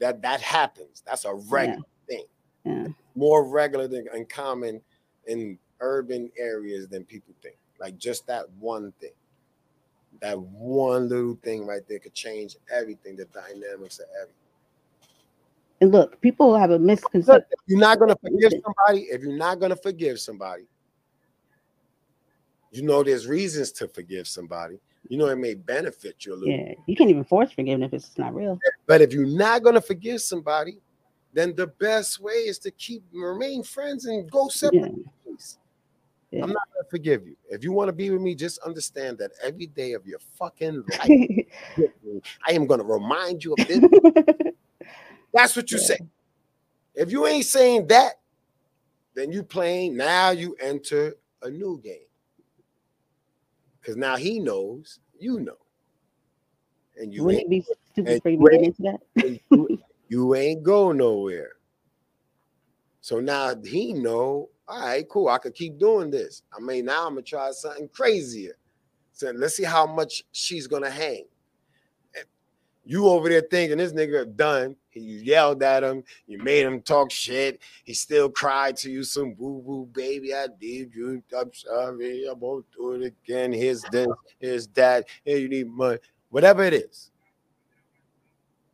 that that happens. That's a regular yeah. thing. Yeah. More regular than and common in urban areas than people think. Like just That one thing. That one little thing right there could change everything, the dynamics of everything. And look, people have a misconception. You're not gonna forgive somebody, if you're not gonna forgive somebody, you know there's reasons to forgive somebody. You know it may benefit you a little. Yeah, you can't even force forgiveness if it's not real. But if you're not gonna forgive somebody, then the best way is to keep remain friends and go separate Yeah. ways. Yeah. I'm not gonna forgive you. If you want to be with me, just understand that every day of your fucking life, I am gonna remind you of this. That's what you Yeah. say. If you ain't saying that, then you playing. Now you enter a new game. Because now he knows, you know, and you Wouldn't be stupid for you to get into that? you, you ain't go nowhere. So now he know. All right, cool. I could keep doing this. I mean, now I'm gonna try something crazier. So let's see how much she's gonna hang. You over there thinking this nigga done. You yelled at him. You made him talk shit. He still cried to you some boo boo baby. I did you. I'm sorry. I won't do it again. Here's this. Here's that. Here you need money. Whatever it is.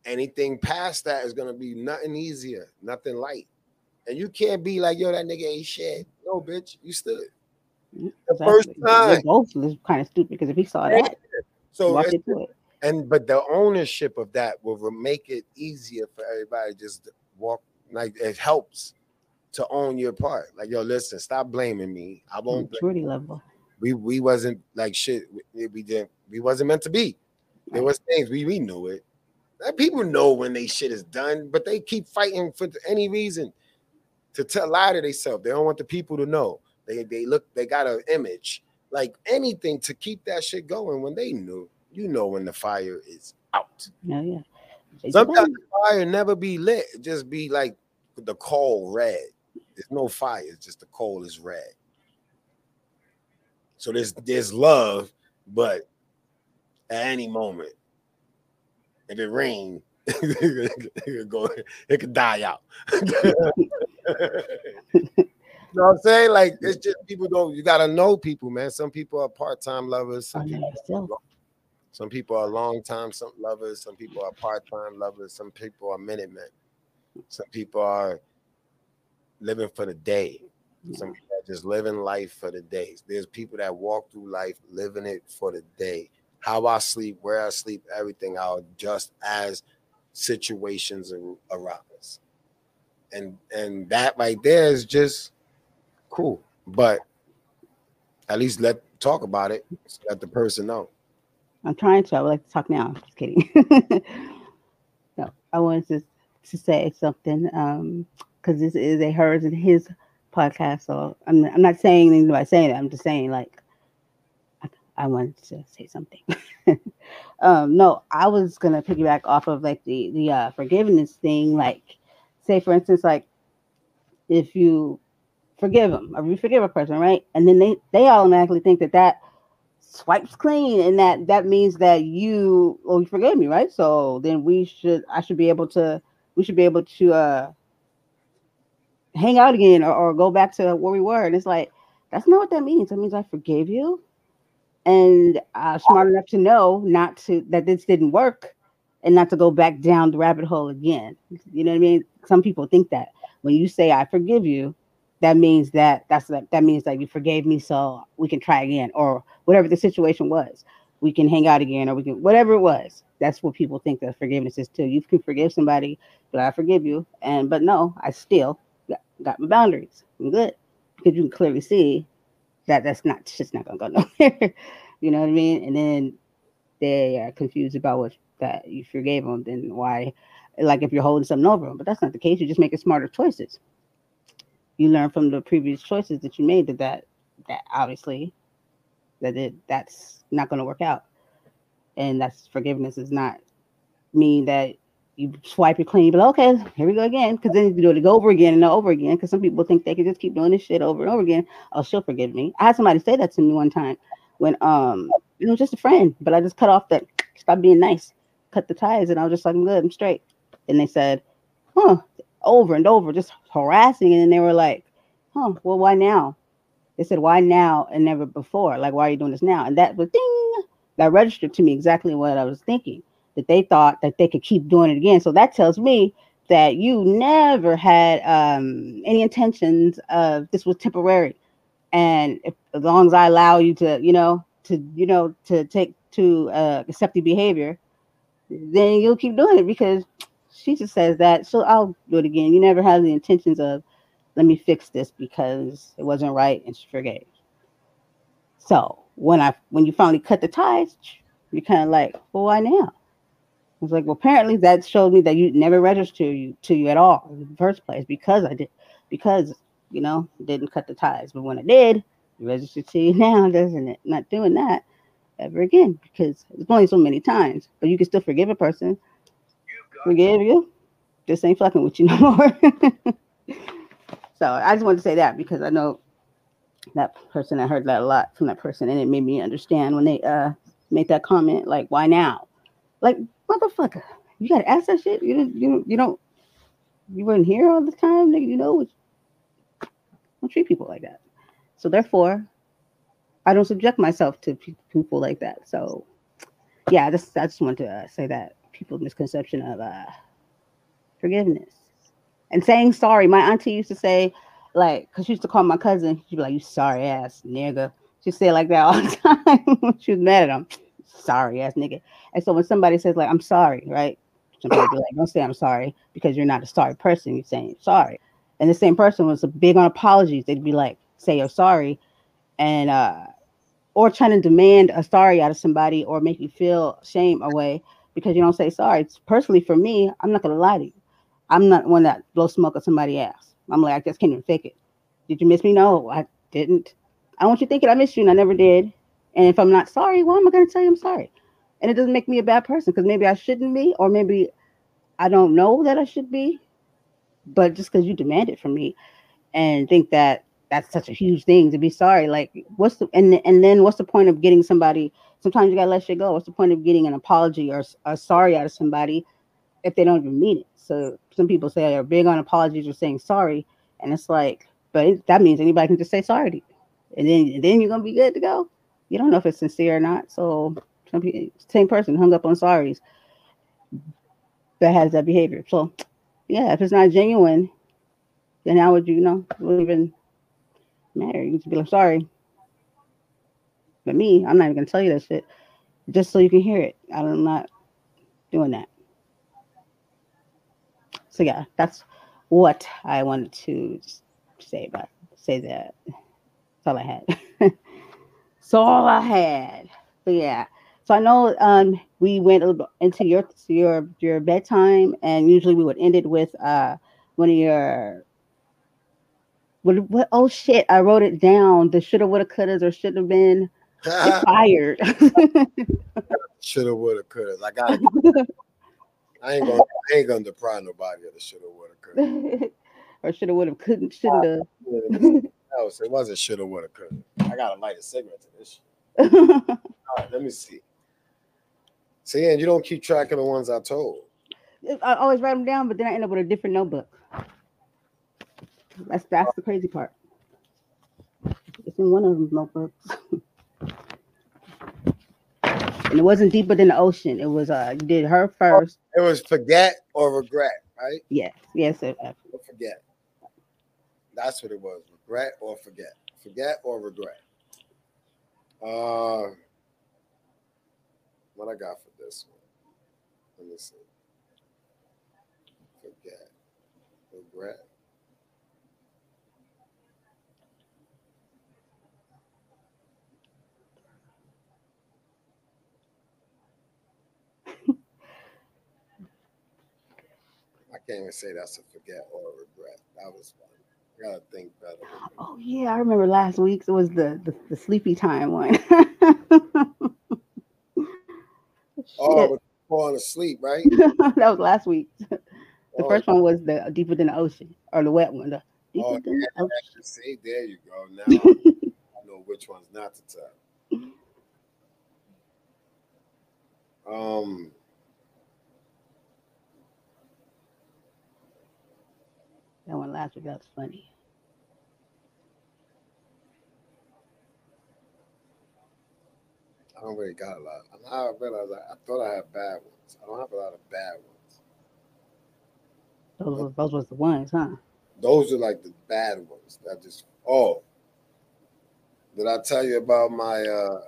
Anything past that is gonna be nothing easier, nothing light. And you can't be like, yo, that nigga ain't shit. No, bitch, you stood. The first time. We're both kind of stupid because if he saw that, So walk it's- into it. And but the ownership of that will make it easier for everybody to just walk like it helps to own your part. Like yo listen stop blaming me. I won't Maturity level. we we wasn't like shit we, we didn't we wasn't meant to be. There was things we we knew it. Like, people know when they shit is done but they keep fighting for any reason to tell lie to themselves they don't want the people to know. They they look they got an image. Like anything to keep that shit going when they knew you know when the fire is out. Yeah, yeah. Take it sometimes the fire never be lit. It just be like the coal red. There's no fire it's just the coal is red. So there's there's love but at any moment if it rain it could go it could die out. You know what i'm saying? Like it's just people don't you gotta know people man. Some people are part-time lovers some people. Some people are long time some lovers, some people are part-time lovers, some people are minute men, some people are living for the day. Some people are just living life for the days. There's people that walk through life living it for the day. How I sleep, where I sleep, everything I'll adjust as situations ar- arise. And and that right there is just cool. But at least let talk about it. So let the person know. I'm trying to. I would like to talk now. Just kidding. no, I wanted to to say something um because this is a hers and his podcast. So I'm I'm not saying anything by saying it. I'm just saying like I, I wanted to say something. um no, I was gonna piggyback off of like the the uh, forgiveness thing. Like, say for instance, like if you forgive them or you forgive a person, right, and then they they automatically think that that swipes clean and that that means that you oh you forgave me right? So then we should i should be able to we should be able to uh hang out again or, or go back to where we were. And it's like that's not what that means. That means i forgave you. And uh smart enough to know not to that this didn't work and not to go back down the rabbit hole again. You know what i mean? Some people think that. When you say i forgive you that means that that's that, that means that you forgave me so we can try again. Or whatever the situation was we can hang out again or we can whatever it was. That's what people think that forgiveness is too. You can forgive somebody but i forgive you. And but no i still got, got my boundaries. I'm good. Because you can clearly see that that's not just not gonna go nowhere. You know what i mean? And then they are confused about what that you forgave them then why like if you're holding something over them but that's not the case. You're just making smarter choices. You learn from the previous choices that you made that that, that obviously that it that's not going to work out. And that's forgiveness is not mean that you swipe it clean but okay here we go again because then you do it go over again and over again because some people think they can just keep doing this shit over and over again. Oh she'll forgive me. I had somebody say that to me one time when um you know just a friend but i just cut off that stop being nice cut the ties and i was just like i'm good i'm straight. And they said huh over and over just harassing and then they were like huh well why now they said why now and never before like why are you doing this now and that was ding that registered to me exactly what I was thinking. That they thought that they could keep doing it again. So that tells me that you never had um, any intentions of this was temporary, and if, as long as I allow you to, you know, to you know to take to uh, accept the behavior, then you'll keep doing it because she just says that. So I'll do it again. You never had the intentions of let me fix this because it wasn't right, and she forgave. So when I when you finally cut the ties, you're kind of like, well, why now? I was like, well, apparently that showed me that you never registered you to you at all in the first place because I did because you know didn't cut the ties. But when I did, registered to you now, doesn't it? Not doing that ever again because it's only so many times. But you can still forgive a person. Forgive you. This ain't fucking with you no more. so I just wanted to say that because I know that person. I heard that a lot from that person, and it made me understand when they uh made that comment. Like, why now? Like, motherfucker, you gotta ask that shit. You didn't. You don't, you don't. You weren't here all the time, nigga. You know, don't treat people like that. So therefore, I don't subject myself to people like that. So, yeah, I just I just want to uh, say that people misconception of uh forgiveness and saying sorry. My auntie used to say, like, cause she used to call my cousin, she'd be like, "You sorry ass nigga." She'd say like that all the time. she was mad at him, sorry ass nigga. And so when somebody says like, "I'm sorry," right? Somebody be like, "Don't say I'm sorry," because you're not a sorry person. You're saying sorry. And the same person was big on apologies. They'd be like, "Say you're sorry," and uh, or trying to demand a sorry out of somebody or make you feel shame away because you don't say sorry. It's personally for me, I'm not gonna lie to you. I'm not one that blows smoke at somebody else. I'm like, I just can't even fake it. Did you miss me? No, I didn't. I don't want you thinking I missed you and I never did. And if I'm not sorry, why am I going to tell you I'm sorry? And it doesn't make me a bad person because maybe I shouldn't be, or maybe I don't know that I should be. But just because you demand it from me and think that that's such a huge thing to be sorry, like what's the and and then what's the point of getting somebody? Sometimes you gotta let shit go. What's the point of getting an apology or a sorry out of somebody if they don't even mean it? So some people say they're big on apologies or saying sorry, and it's like, but that means anybody can just say sorry to you, and then then you're gonna be good to go. You don't know if it's sincere or not. So some people, same person hung up on sorries that has that behavior. So yeah, if it's not genuine, then how would you know? It even matter. You just be like, sorry. But me, I'm not even gonna tell you that shit just so you can hear it. I'm not doing that. So yeah, that's what I wanted to say about say that. That's all I had. That's all I had. But yeah. So I know um, we went into your your your bedtime, and usually we would end it with uh, one of your what, what oh shit I wrote it down the shoulda woulda couldas or should have been fired shoulda woulda coulda I got I ain't gonna I ain't gonna deprive nobody of the shoulda woulda coulda. or shoulda woulda couldn't shouldn't have. no, so it wasn't shoulda woulda coulda. I gotta light a cigarette to this shit. All right, let me see. See, and you don't keep track of the ones I told. I always write them down, but then I end up with a different notebook. That's that's the crazy part. It's in one of them notebooks. and it wasn't deeper than the ocean. It was uh you did her first. It was forget or regret, right? Yes, yes, sir. Or forget. That's what it was. Regret or forget. Forget or regret. Uh what I got for this one. Let me see. Forget. Regret. I can't even say that's a forget or a regret. That was one. I gotta think better. Oh yeah, I remember last week's. It was the the, the sleepy time one. oh, falling asleep, right? that was last week. The oh, first one was the deeper than the ocean, or the wet one. The deeper oh, than yeah, the ocean. See, there you go. Now I know which ones not to tell. Um. That one last week, that was funny. I don't really got a lot. I realized I, I thought I had bad ones. I don't have a lot of bad ones. Those was, those was the ones, huh? Those are like the bad ones. That just oh. Did I tell you about my uh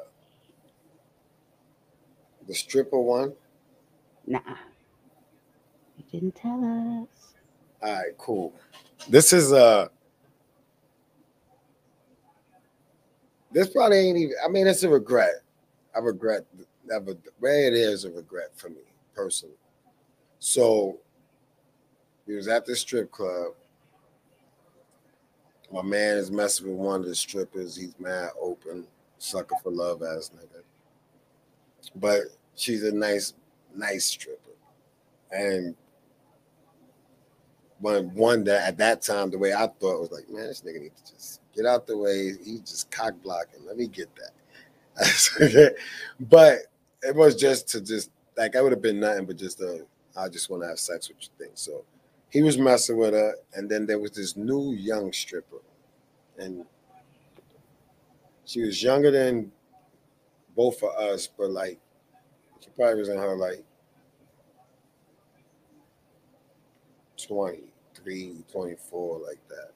the stripper one? Nah. You didn't tell us. All right, cool. This is uh this probably ain't even I mean it's a regret. I regret but it is a regret for me personally. So he was at the strip club. My man is messing with one of the strippers. He's mad open, sucker for love ass nigga. But she's a nice, nice stripper. And one one that at that time, the way I thought was like, man, this nigga needs to just get out the way. He's just cock blocking. Let me get that. but it was just to just like I would have been nothing but just a I just want to have sex with you thing. So he was messing with her, and then there was this new young stripper, and she was younger than both of us, but like she probably was in her like 23, 24, like that.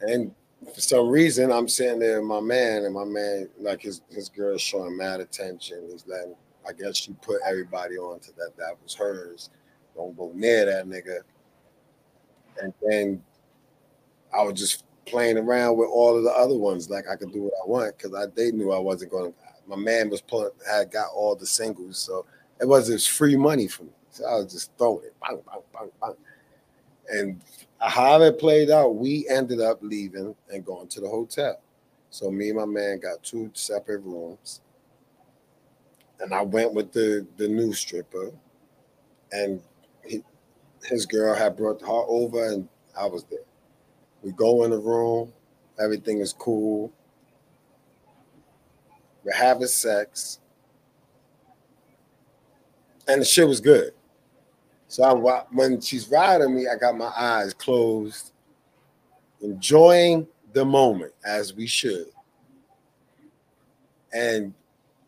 And for some reason, I'm sitting there with my man, and my man, like his his girl, showing mad attention. He's letting, I guess she put everybody on to that that was hers. Don't go near that nigga. And then I was just playing around with all of the other ones, like I could do what I want because I they knew I wasn't going. to My man was pulling, had got all the singles, so it was just free money for me. So I was just throwing it, bang, bang, bang, bang. And how it played out, we ended up leaving and going to the hotel. So me and my man got two separate rooms. And I went with the the new stripper, and he, his girl had brought her over, and I was there. We go in the room, everything is cool. We're having sex, and the shit was good. So I, when she's riding me, I got my eyes closed, enjoying the moment as we should. And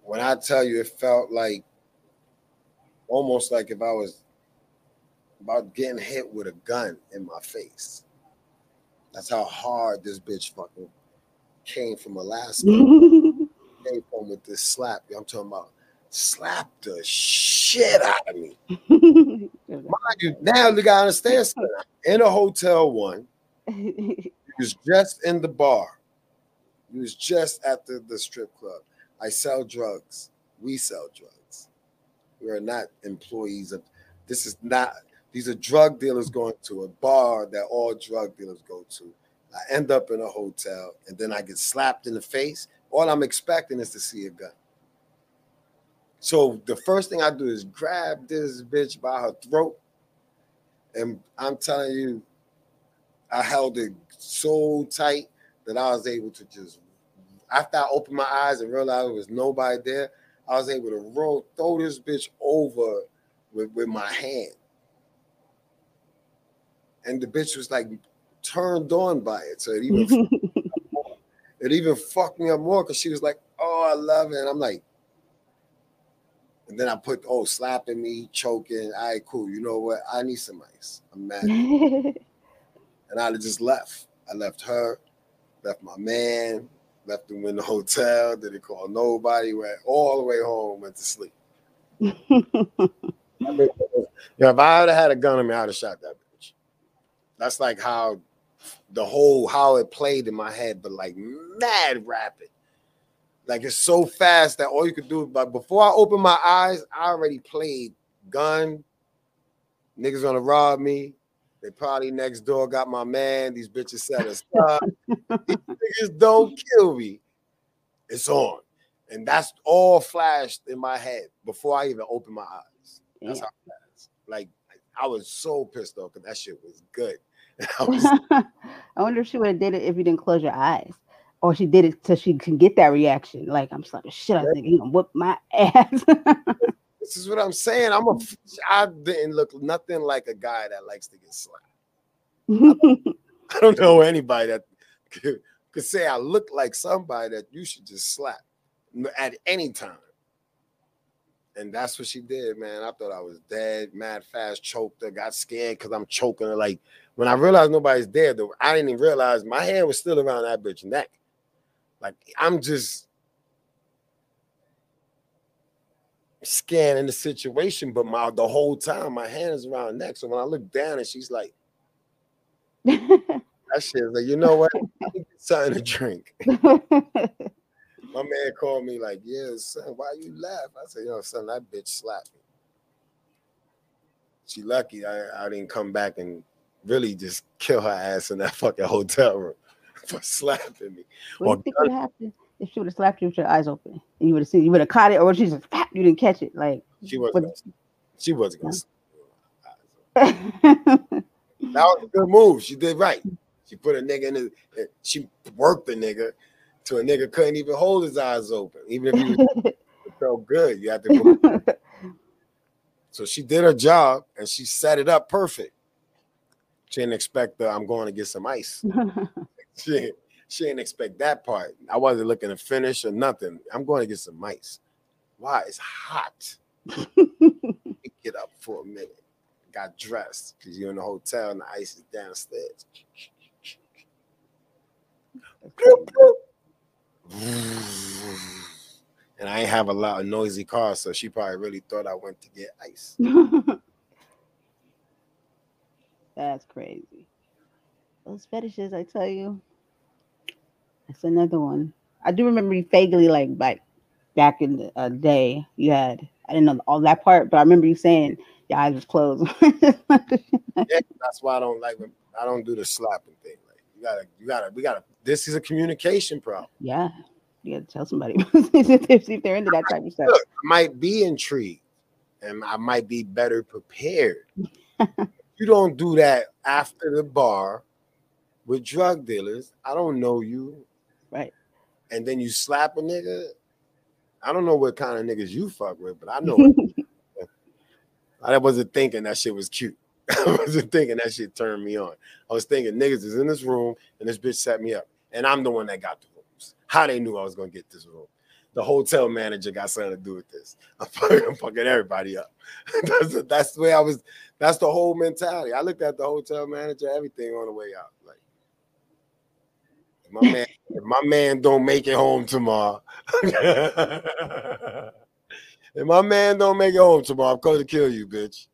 when I tell you, it felt like almost like if I was about getting hit with a gun in my face. That's how hard this bitch fucking came from Alaska. came from with this slap. I'm talking about slap the shit out of me. Mind you, now you gotta understand something. In a hotel one, he was just in the bar. He was just at the, the strip club. I sell drugs. We sell drugs. We are not employees of this is not these are drug dealers going to a bar that all drug dealers go to. I end up in a hotel and then I get slapped in the face. All I'm expecting is to see a gun. So the first thing I do is grab this bitch by her throat. And I'm telling you, I held it so tight that I was able to just, after I opened my eyes and realized there was nobody there, I was able to roll, throw this bitch over with, with my hand. And the bitch was like turned on by it. So it even it even fucked me up more because she was like, Oh, I love it. And I'm like, and then I put, oh, slapping me, choking. All right, cool. You know what? I need some ice. I'm mad. and I just left. I left her, left my man, left him in the hotel, didn't call nobody, went all the way home, went to sleep. I mean, yeah, if I had had a gun on me, I'd have shot that bitch. That's like how the whole how it played in my head, but like mad rapid. Like it's so fast that all you could do, but before I open my eyes, I already played gun. Niggas gonna rob me. They probably next door got my man. These bitches set us up. These niggas don't kill me. It's on. And that's all flashed in my head before I even opened my eyes. That's yeah. how fast. Like I was so pissed off because that shit was good. I, was, I wonder if she would have did it if you didn't close your eyes or she did it so she can get that reaction. Like I'm slapping shit. I think you know, whoop my ass. this is what I'm saying. I'm a. Mm-hmm. I didn't look nothing like a guy that likes to get slapped. I don't, I don't know anybody that could, could say I look like somebody that you should just slap. at any time. And that's what she did, man. I thought I was dead, mad fast, choked her, got scared because I'm choking her. Like when I realized nobody's there, though, I didn't even realize my hand was still around that bitch neck. Like I'm just scanning the situation, but my the whole time my hand is around her neck. So when I look down and she's like, that shit like, you know what? Something to drink. my man called me like, yeah, son, why you laugh? I said, yo, son, that bitch slapped me. She lucky I, I didn't come back and really just kill her ass in that fucking hotel room for slapping me. What do you think would happen if she would have slapped you with your eyes open and you would have seen you would have caught it or she just you didn't catch it? Like she wasn't gonna, she wasn't gonna that was a good move. She did right. She put a nigga in the eh, she worked the nigga to a nigga couldn't even hold his eyes open, even if he was, felt good. You had to. so she did her job and she set it up perfect. She didn't expect the I'm going to get some ice. she, she didn't expect that part. I wasn't looking to finish or nothing. I'm going to get some ice. Why? It's hot. get up for a minute. Got dressed because you're in the hotel and the ice is downstairs and I ain't have a lot of noisy cars, so she probably really thought I went to get ice. That's crazy. Those fetishes, I tell you. That's another one. I do remember you vaguely like back back in the uh, day you had I didn't know all that part, but I remember you saying your eyes was closed. yeah, that's why I don't like when I don't do the slapping thing. Like you gotta, you gotta, we gotta this is a communication problem. Yeah. You got to tell somebody if they're into that type of stuff. Look, I might be intrigued and I might be better prepared. you don't do that after the bar with drug dealers. I don't know you. Right. And then you slap a nigga. I don't know what kind of niggas you fuck with, but I know. I wasn't thinking that shit was cute. I wasn't thinking that shit turned me on. I was thinking niggas is in this room and this bitch set me up and I'm the one that got the rooms. How they knew I was gonna get this room. The hotel manager got something to do with this. I'm fucking, I'm fucking everybody up. that's, the, that's the way I was. That's the whole mentality. I looked at the hotel manager, everything on the way out. Like, my man, if my man don't make it home tomorrow, if my man don't make it home tomorrow, I'm going to kill you, bitch.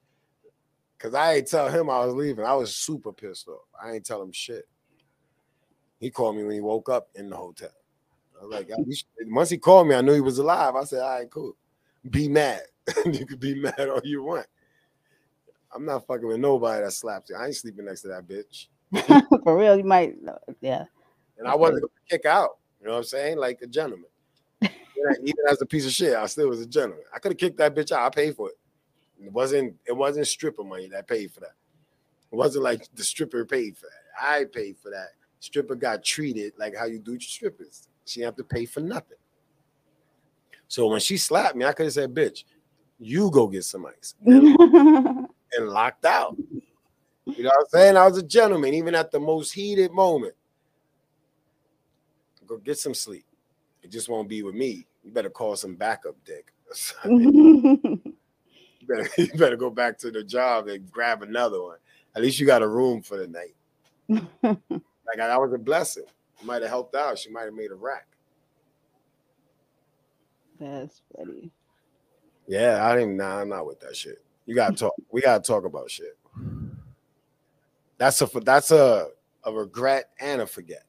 Cause I ain't tell him I was leaving. I was super pissed off. I ain't tell him shit. He called me when he woke up in the hotel. I was like, once he called me, I knew he was alive. I said, all right, cool. Be mad. you could be mad all you want. I'm not fucking with nobody that slaps you. I ain't sleeping next to that bitch. For real, you might, yeah. And I wasn't gonna kick out. You know what I'm saying? Like a gentleman. Even as a piece of shit, I still was a gentleman. I could have kicked that bitch out. I paid for it. It wasn't. It wasn't stripper money that paid for that. It wasn't like the stripper paid for that. I paid for that stripper got treated like how you do your strippers. She have to pay for nothing. So when she slapped me, I could have said, "Bitch, you go get some ice," and, and locked out. You know what I'm saying? I was a gentleman, even at the most heated moment. Go get some sleep. It just won't be with me. You better call some backup dick. you, better, you better go back to the job and grab another one. At least you got a room for the night. Like that was a blessing. Might have helped out. She might have made a rack. That's funny. Yeah, I didn't. Nah, I'm not with that shit. You gotta talk. we gotta talk about shit. That's a that's a a regret and a forget.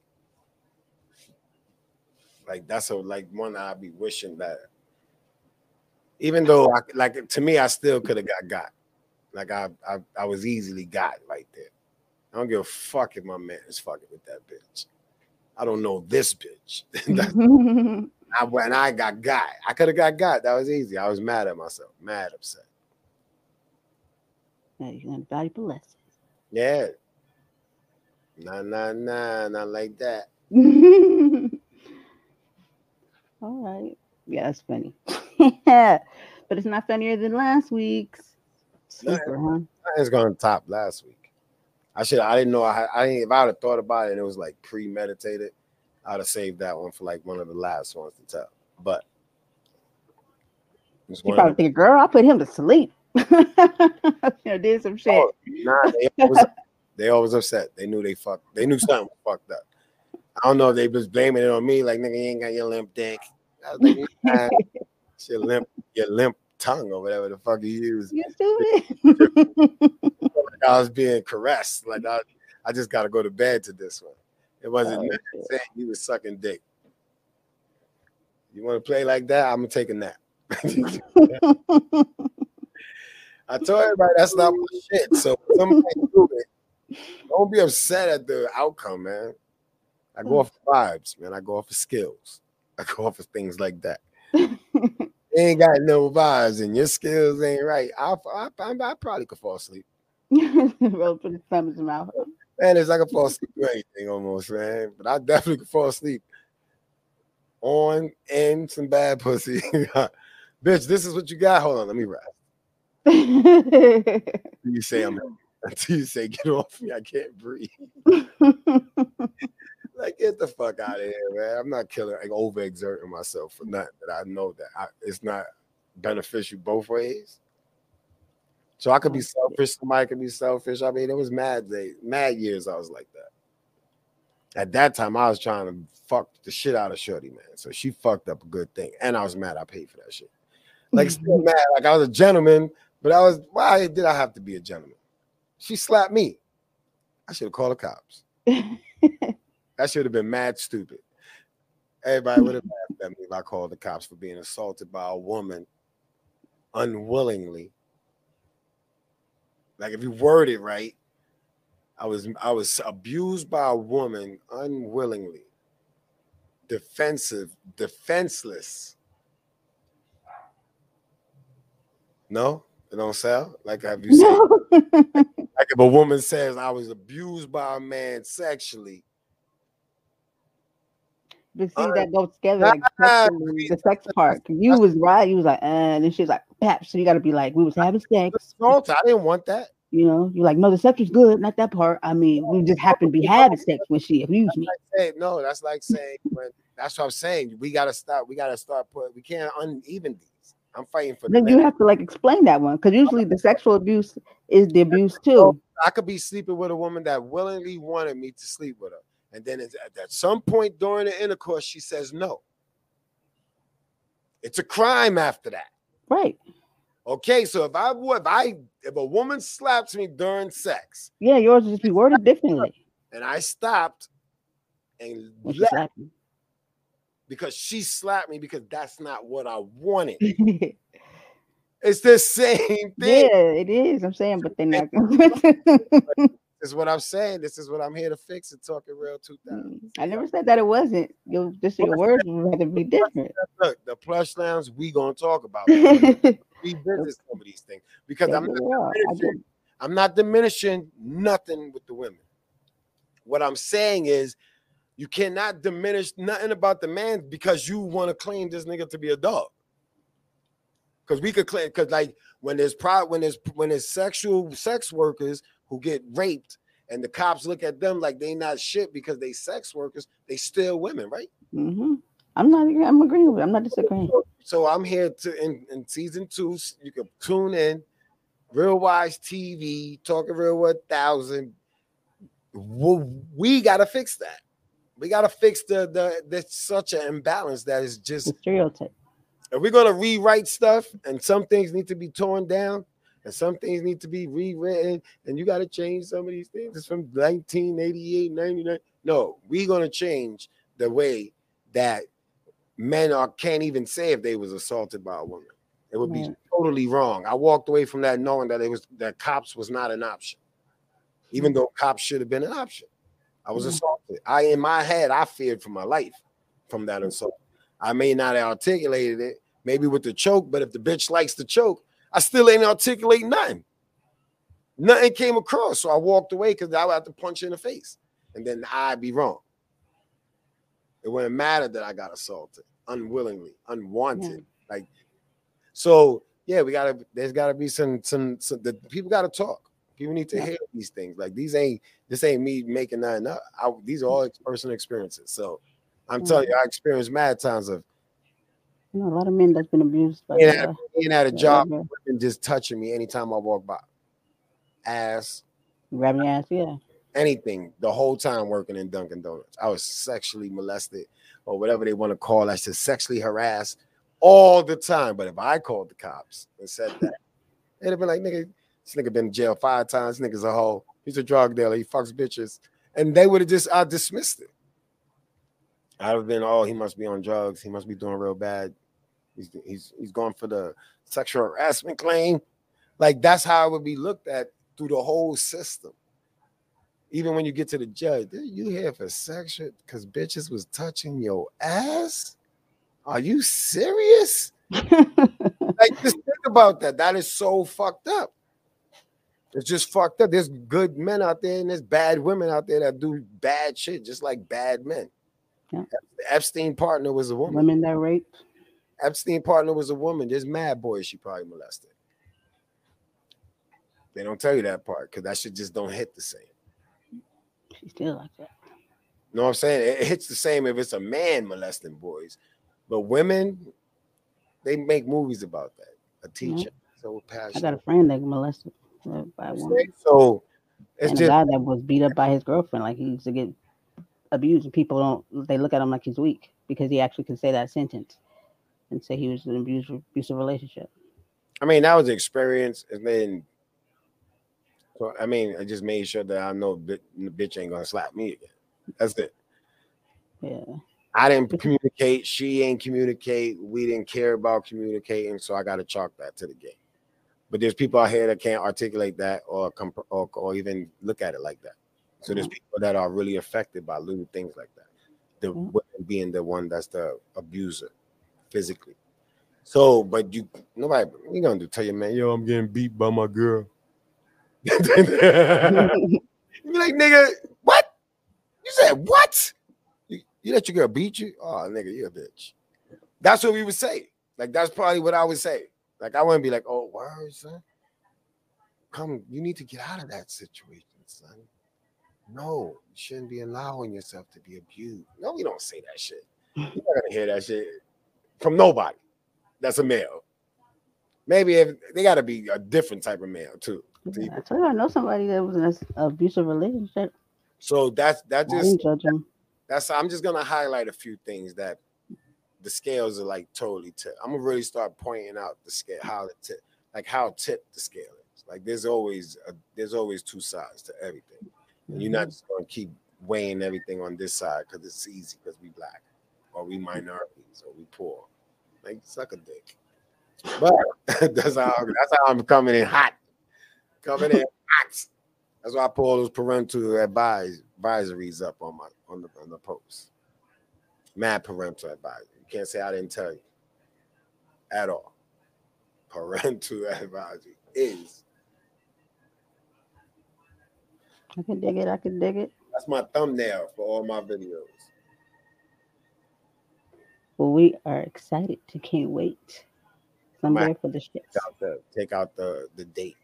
Like that's a like one I'd be wishing that. Even though I like to me, I still could have got got. Like I, I I was easily got right there. I don't give a fuck if my man is fucking with that bitch. I don't know this bitch. I, when I got got, I could have got got. That was easy. I was mad at myself, mad upset. Yeah, you're gonna valuable lessons. Yeah. Nah, nah, nah, not like that. All right. Yeah, that's funny. yeah, but it's not funnier than last week's. Super, huh? It's going to top last week. I should. I didn't know. I. I if I would have thought about it and it was like premeditated, I'd have saved that one for like one of the last ones to tell. But It's She one of probably think, girl, I put him to sleep. you know, did some shit. Oh, Nah, they always, they always upset. They knew they fucked. They knew something was fucked up. I don't know if they was blaming it on me, like nigga, you ain't got your limp dick. I was like, your limp, your limp tongue or whatever the fuck you use. You stupid. I was being caressed. Like I, I just got to go to bed to this one. It wasn't Oh, saying you was sucking dick. You want to play like that? I'm gonna take a nap. I told everybody that's not my shit. So somebody do it. Don't be upset at the outcome, man. I go off of vibes, man. I go off of skills. I go off of things like that. Ain't got no vibes and your skills ain't right. I, I, I, I probably could fall asleep. Roll put his thumb in his mouth. Man, it's like I fall asleep with anything almost, man. But I definitely could fall asleep on and some bad pussy. Bitch, this is what you got. Hold on, let me rest. You say I'm until you say get off me, I can't breathe. Like get the fuck out of here, man. I'm not killing like overexerting myself for nothing. That I know that I, it's not beneficial both ways. So I could be mm. selfish. Somebody could be selfish. I mean, it was mad day, mad years. I was like that. At that time, I was trying to fuck the shit out of Shorty, man. So she fucked up a good thing, and I was mad. I paid for that shit. Like mm. still mad. Like I was a gentleman, but I was. Why did I have to be a gentleman? She slapped me. I should have called the cops. That should have been mad stupid. Everybody would have laughed at me if I called the cops for being assaulted by a woman unwillingly. Like if you word it right, I was I was abused by a woman unwillingly, defensive, defenseless. No, it don't sound like have you said like if a woman says I was abused by a man sexually, But see, that goes together like ah, the sex part. You was right. You was like, uh, and then she was like, perhaps. So you got to be like, we was having sex. I didn't want that. You know, you're like, no, the sex was good, not that part. I mean, we just happened to be having sex when she abused me. Like saying, no, that's like saying when that's what I'm saying. We gotta stop. We gotta start put. We can't uneven these. I'm fighting for the Then you have to like explain that one because usually the sexual abuse is the abuse too. I could be sleeping with a woman that willingly wanted me to sleep with her, and then at, at some point during the intercourse, she says no. It's a crime after that. Right. Okay, so if I would, if I if a woman slaps me during sex Yeah, yours would just be worded differently. and I stopped and left because she slapped me because that's not what I wanted. It's the same thing. Yeah, it is. I'm saying, but they're not. Is what I'm saying. This is what I'm here to fix and talk it real 2000. Mm, I never said that it wasn't. Your just your words would to be different. Look, the plush lounge, we gonna talk about. Yeah, revisit some of these things because I'm not, we are. I get diminishing, I'm not diminishing nothing with the women. What I'm saying is you cannot diminish nothing about the man because you want to claim this nigga to be a dog. Because we could claim because like when there's pro when there's when there's sexual sex workers who get raped and the cops look at them like they not shit because they sex workers, they still women, right? hmm I'm not. I'm agreeing with. it. I'm not disagreeing. So I'm here to in, in season two. You can tune in, Real Wize TV, talking real one thousand. We, gotta fix that. We gotta fix the the there's such an imbalance that is just The stereotype. if we're gonna rewrite stuff and some things need to be torn down and some things need to be rewritten and you got to change some of these things. It's from 1988 99 no we're gonna change the way that men are can't even say if they was assaulted by a woman. It would be totally wrong. I walked away from that knowing that it was that cops was not an option even though cops should have been an option. I was Mhm. assaulted. I in my head i feared for my life from that assault. I may not have articulated it, maybe with the choke, but if the bitch likes the choke, I still ain't articulate nothing. Nothing came across. So I walked away because I would have to punch in the face. And then I'd be wrong. It wouldn't matter that I got assaulted unwillingly, unwanted. Like, so yeah, we gotta, there's gotta be some, some, some the people gotta talk. People need to Yeah. hear these things. Like these ain't, this ain't me making nothing up. I, these are all mm. personal experiences. So I'm telling you, I experienced mad times of You know, a lot of men that's been abused by Being the, at, being at a yeah, job, yeah. women just touching me anytime I walk by. Ass, grabbing your ass. Yeah. anything the whole time working in Dunkin' Donuts. I was sexually molested or whatever they want to call that shit, sexually harassed all the time. But if I called the cops and said that, they'd have been like, nigga, this nigga been in jail five times. This nigga's a hoe. He's a drug dealer. He fucks bitches. And they would have just I dismissed it. I'd have been, oh, he must be on drugs. He must be doing real bad. He's he's he's going for the sexual harassment claim. Like that's how it would be looked at through the whole system even when you get to the judge, you here for sexual because bitches was touching your ass? Are you serious? Like, just think about that. That is so fucked up. It's just fucked up. There's good men out there and there's bad women out there that do bad shit, just like bad men. Yeah. Epstein partner was a woman. Women that rape. Epstein partner was a woman. There's mad boys she probably molested. They don't tell you that part because that shit just don't hit the same. She still like that. You know what I'm saying? It it hits the same if it's a man molesting boys, but women, they make movies about that. A teacher, so I got a friend that molested uh, by a woman. So it's and just a guy that was beat up by his girlfriend. Like he used to get abused, and people don't. They look at him like he's weak because he actually can say that sentence and say he was in an abusive, abusive relationship. I mean, that was the experience, and then so I mean, I just made sure that I know the bitch ain't gonna slap me again. That's it. Yeah, I didn't communicate. She ain't communicate. We didn't care about communicating, so I got to chalk that to the game. But there's people out here that can't articulate that or comp- or, or even look at it like that. So there's Mhm. people that are really affected by little things like that. The Mhm. women being the one that's the abuser physically. So, but you nobody you gonna do tell your man, yo, I'm getting beat by my girl. you like, nigga, what? You said what? You, you let your girl beat you? Oh, nigga, you a bitch. That's what we would say. Like that's probably what I would say. Like I wouldn't be like, oh, word, son. Come, you need to get out of that situation, son. No, you shouldn't be allowing yourself to be abused. No, we don't say that shit. You're not gonna hear that shit from nobody. That's a male. Maybe if they gotta be a different type of male too. I told you I know somebody that was in an abusive relationship. So that's that just didn't judge him. that's I'm just gonna highlight a few things that the scales are like totally tipped. I'm gonna really start pointing out the scale, how it tip, like how tipped the scale is. Like there's always a, there's always two sides to everything, and you're not mm-hmm. just gonna keep weighing everything on this side because it's easy because we black or we mm-hmm. minorities or we poor. Like suck a dick. But that's how that's how I'm coming in hot, coming in hot. That's why I put all those parental advise, advisories up on my on the on the post. Mad parental advisory. You can't say I didn't tell you at all. Parental advisory is I can dig it. I can dig it. that's my thumbnail for all my videos. Well, we are excited. to can't wait. So I'm there for the shits. Take out the take out the the date.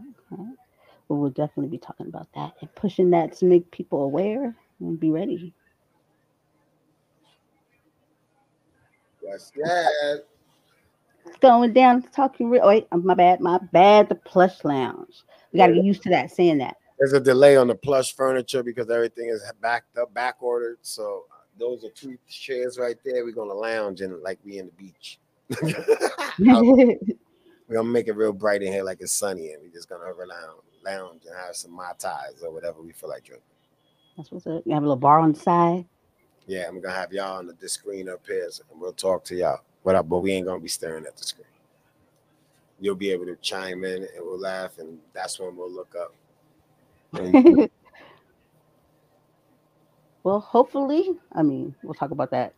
Okay. Well, we'll definitely be talking about that and pushing that to make people aware and be ready. Yes, yes. It's going down. Talking real. Wait, my bad. My bad. The plush lounge. We got to get used to that. Saying that. There's a delay on the plush furniture because everything is backed up, back ordered. So those are two chairs right there. We're gonna lounge in like we in the beach. We're gonna make it real bright in here, like it's sunny, and we're just gonna lounge, lounge and have some mai tais or whatever we feel like drinking. That's what's up. You have a little bar on the side. Yeah, I'm gonna have y'all on the, screen up here, so we'll talk to y'all. What up? Uh, but we ain't gonna be staring at the screen. You'll be able to chime in and we'll laugh, and that's when we'll look up. Well, hopefully, I mean, we'll talk about that.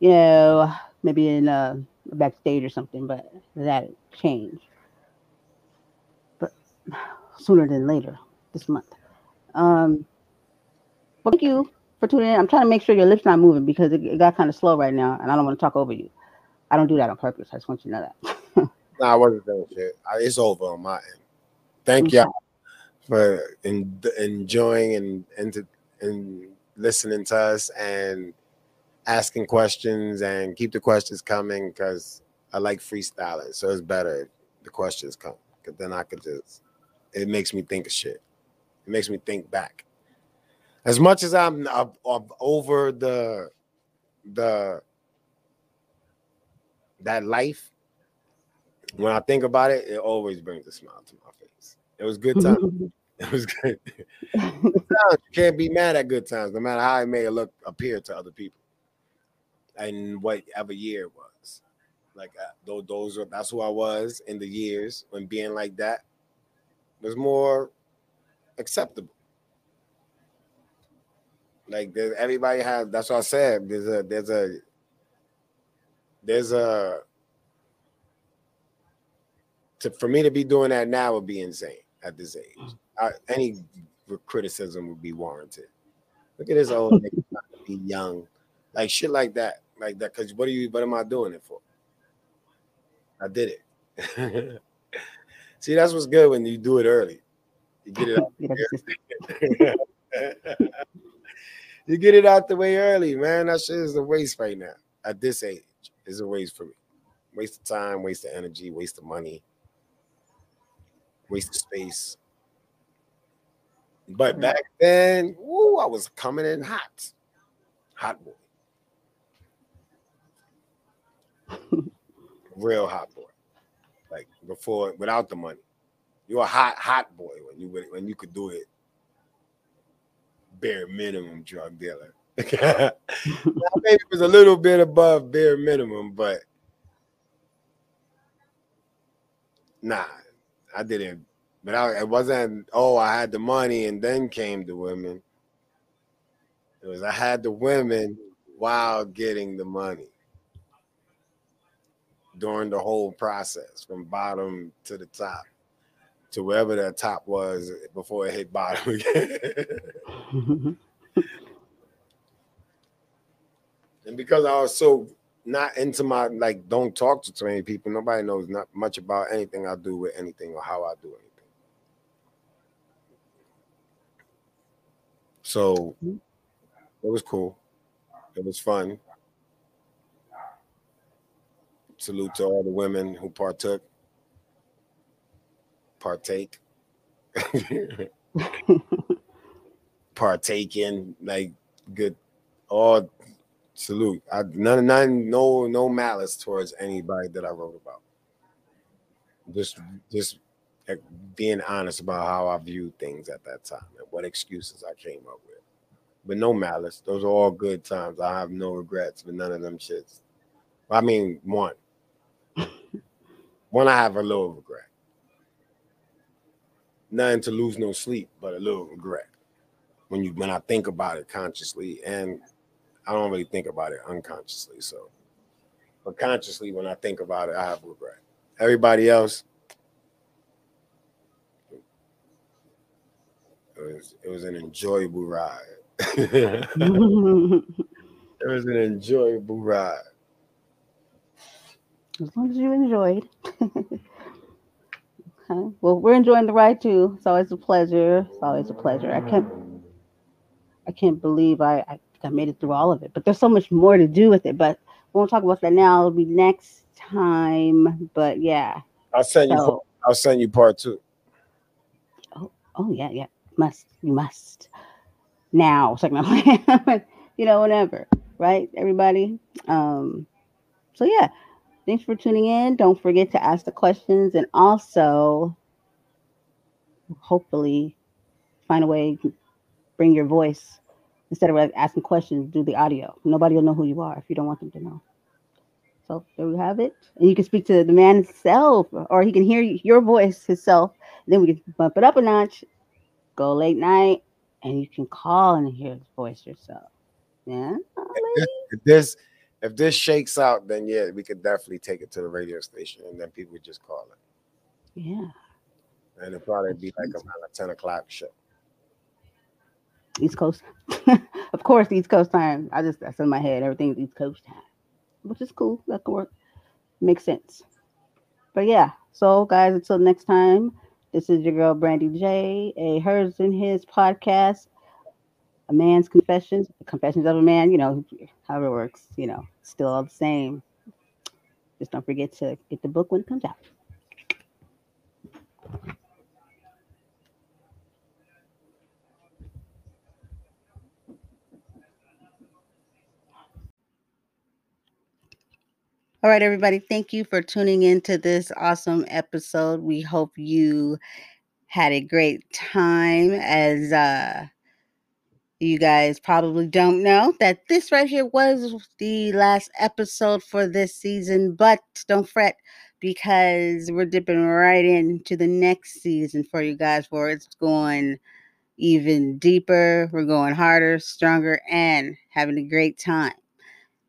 You know, maybe in uh, backstage or something, but that change. But sooner than later this month. Um, well, thank you for tuning in. I'm trying to make sure your lips not moving because it, it got kind of slow right now, and I don't want to talk over you. I don't do that on purpose. I just want you to know that. nah, I wasn't doing shit. It's over on my end. Thank y'all for en- enjoying and and and listening to us and asking questions and keep the questions coming because I like freestyling. So it's better if the questions come because then I could just, it makes me think of shit. It makes me think back. As much as I'm, I'm, I'm over the, the, that life, when I think about it, it always brings a smile to my face. It was good time. It was good. you can't be mad at good times, no matter how it may look appear to other people. And whatever year it was, like uh, those, are that's who I was in the years when being like that was more acceptable. Like everybody has. That's what I said. There's a there's a there's a to, for me to be doing that now would be insane at this age. I, any criticism would be warranted. Look at this old nigga trying to be young, like shit like that, like that. Because what are you? What am I doing it for? I did it. See, that's what's good when you do it early. You get it out. you get it out the way early, man. That shit is a waste right now. At this age, it's a waste for me. Waste of time, waste of energy, waste of money waste of space. But mm-hmm. back then, woo, I was coming in hot. Hot boy. Real hot boy. Like before, without the money. You're a hot, hot boy when you when you could do it bare minimum drug dealer. maybe it was a little bit above bare minimum, but nah, I didn't, but I, it wasn't. Oh, I had the money and then came the women. It was I had the women while getting the money during the whole process, from bottom to the top, to wherever that top was before it hit bottom again. and because I was so not into my like don't talk to too many people. Nobody knows not much about anything I do with anything or how I do anything. So it was cool. It was fun. Salute to all the women who partook. Partake. Partake in like good all salute. I none, none, no, no malice towards anybody that I wrote about. Just, just being honest about how I viewed things at that time and what excuses I came up with. But no malice. Those are all good times. I have no regrets with none of them shits. I mean, one. one I have a little regret. Nothing to lose no sleep, but a little regret. When you when I think about it consciously and I don't really think about it unconsciously. So, but consciously, when I think about it, I have regret. Everybody else, it was it was an enjoyable ride. it was an enjoyable ride. As long as you enjoyed. okay. Well, we're enjoying the ride too. It's always a pleasure. It's always a pleasure. I can't I can't believe I, I I made it through all of it. But there's so much more to do with it. But we won't talk about that now. It'll be next time. But yeah. I'll send so, you I'll send you part two. Oh, oh yeah, yeah. Must you must now. Second plan. you know, whenever. Right, everybody? Um, so yeah. Thanks for tuning in. Don't forget to ask the questions and also hopefully find a way to bring your voice instead of asking questions, do the audio. Nobody will know who you are if you don't want them to know. So there we have it. And you can speak to the man himself, or he can hear your voice himself. Then we can bump it up a notch, go late night, and you can call and hear his voice yourself. Yeah. If this if this shakes out, then yeah, we could definitely take it to the radio station, and then people would just call it. Yeah. And it'd probably be like around a 10 o'clock show. East Coast. of course, East Coast time. I just that's in my head. Everything's East Coast time, which is cool. That could work. Makes sense. But yeah. So guys, until next time, this is your girl Brandy J. A hers and his podcast. a man's confessions, confessions of a man, you know, however it works, you know, still all the same. Just don't forget to get the book when it comes out. All right, everybody. Thank you for tuning in to this awesome episode. We hope you had a great time as uh you guys probably don't know that this right here was the last episode for this season, but don't fret because we're dipping right into the next season for you guys where it's going even deeper, we're going harder, stronger, and having a great time.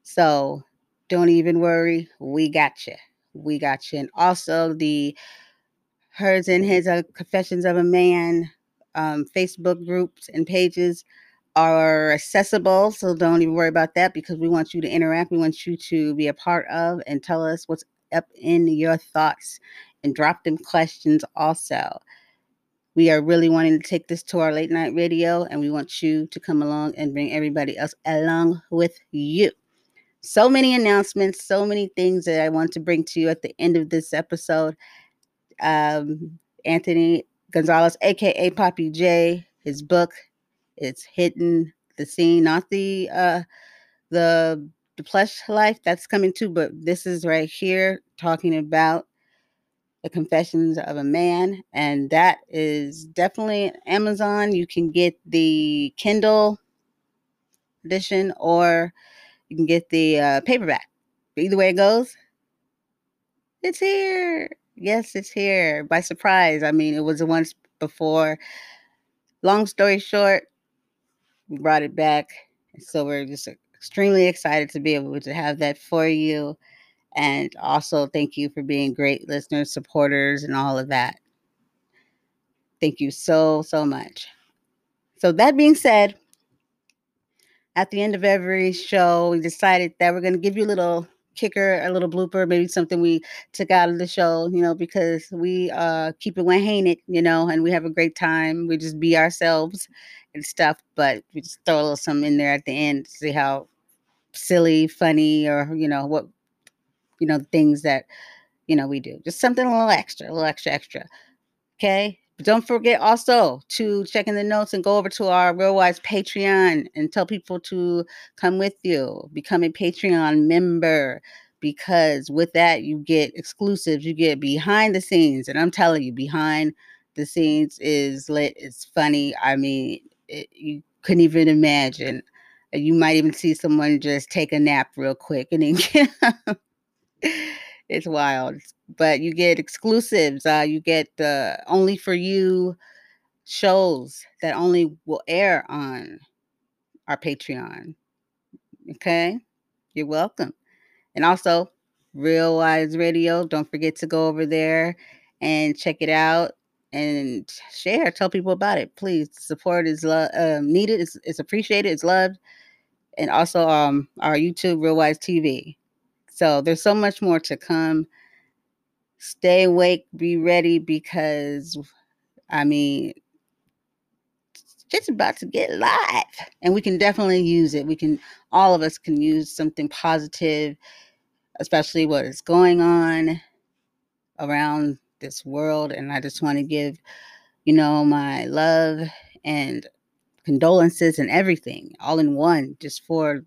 So don't even worry. We got you. We got you. And also the hers and his uh, confessions of a man um, Facebook groups and pages are accessible. So don't even worry about that because we want you to interact. We want you to be a part of and tell us what's up in your thoughts and drop them questions also. We are really wanting to take this to our late night radio and we want you to come along and bring everybody else along with you so many announcements, so many things that I want to bring to you at the end of this episode. Um, Anthony Gonzalez, aka Papi Jae, his book, it's hitting the scene, not the uh the the plush life that's coming too, but this is right here talking about the confessions of a man, and that is definitely Amazon. You can get the Kindle edition or you can get the uh, paperback. Either way it goes, it's here. Yes, it's here by surprise. I mean, it was the once before. Long story short, we brought it back. So we're just extremely excited to be able to have that for you. And also, thank you for being great listeners, supporters, and all of that. Thank you so, so much. So, that being said, at the end of every show, we decided that we're going to give you a little kicker, a little blooper, maybe something we took out of the show, you know, because we uh keep it when it, you know, and we have a great time. We just be ourselves and stuff, but we just throw a little something in there at the end to see how silly, funny, or you know, what you know, things that you know we do. Just something a little extra, a little extra, extra. Okay. Don't forget also to check in the notes and go over to our Real Wize Patreon and tell people to come with you, become a Patreon member. Because with that, you get exclusives, you get behind the scenes. And I'm telling you, behind the scenes is lit, it's funny. I mean, it, you couldn't even imagine. You might even see someone just take a nap real quick and then it's wild. But you get exclusives. Uh, you get the only for you shows that only will air on our Patreon. Okay, you're welcome. And also, Real Wize Radio. Don't forget to go over there and check it out and share. Tell people about it, please. Support is lo- um, needed. It's, it's appreciated. It's loved. And also, um, our YouTube Real Wize TV. So there's so much more to come. Stay awake, be ready because I mean it's just about to get live and we can definitely use it. We can all of us can use something positive, especially what is going on around this world and I just want to give you know my love and condolences and everything all in one just for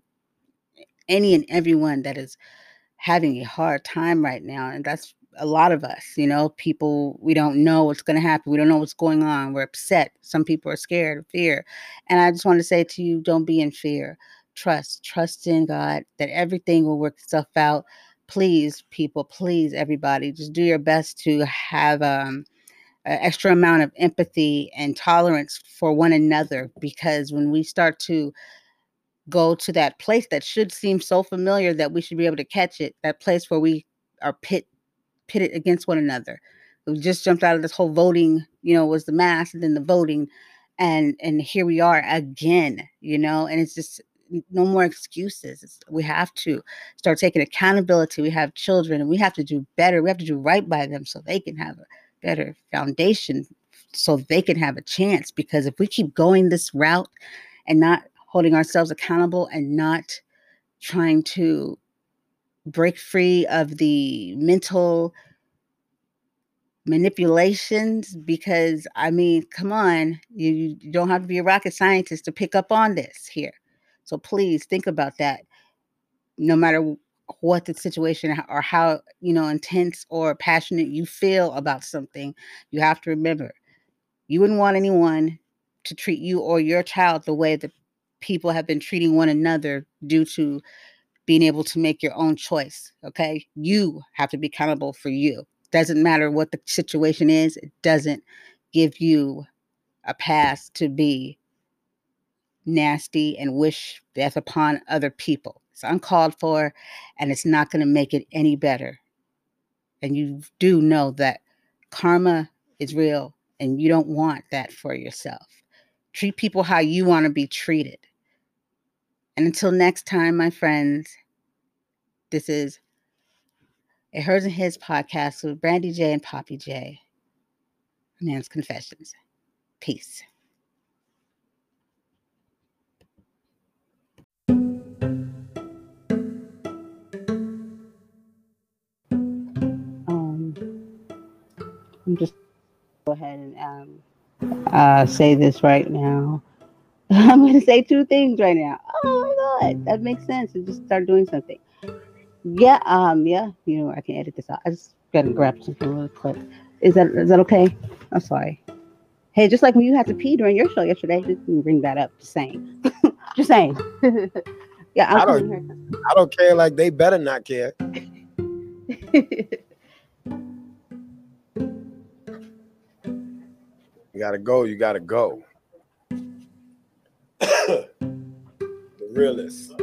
any and everyone that is having a hard time right now. And that's a lot of us, you know, people, we don't know what's going to happen. We don't know what's going on. We're upset. Some people are scared, of fear. And I just want to say to you, don't be in fear. Trust, trust in God that everything will work itself out. Please, people, please, everybody, just do your best to have um, an extra amount of empathy and tolerance for one another because when we start to go to that place that should seem so familiar that we should be able to catch it that place where we are pit pitted against one another. We just jumped out of this whole voting you know was the mass and then the voting and and here we are again you know and it's just no more excuses. It's, we have to start taking accountability. We have children. And we have to do better. We have to do right by them so they can have a better foundation so they can have a chance because if we keep going this route and not holding ourselves accountable and not trying to break free of the mental manipulations because I mean, come on, you, you don't have to be a rocket scientist to pick up on this here. So please think about that. No matter what the situation or how you know intense or passionate you feel about something, you have to remember you wouldn't want anyone to treat you or your child the way that people have been treating one another due to being able to make your own choice. Okay. You have to be accountable for you. Doesn't matter what the situation is, it doesn't give you a pass to be nasty and wish death upon other people. It's uncalled for and it's not going to make it any better. And you do know that karma is real and you don't want that for yourself. Treat people how you want to be treated. And until next time, my friends, this is a Hers and His podcast with Brandy J and Papi Jae. Man's Confessions. Peace. Um, I'm just go ahead and um, uh, say this right now. I'm going to say two things right now. Oh my God, that makes sense. And just start doing something. Yeah, um, yeah, you know, I can edit this out. I just gotta grab something really quick. Is that is that okay? I'm sorry. Hey, just like when you had to pee during your show yesterday, just bring that up. Just saying. just saying. yeah, I'm I don't, I don't care. Like they better not care. You gotta go, you gotta go. realest.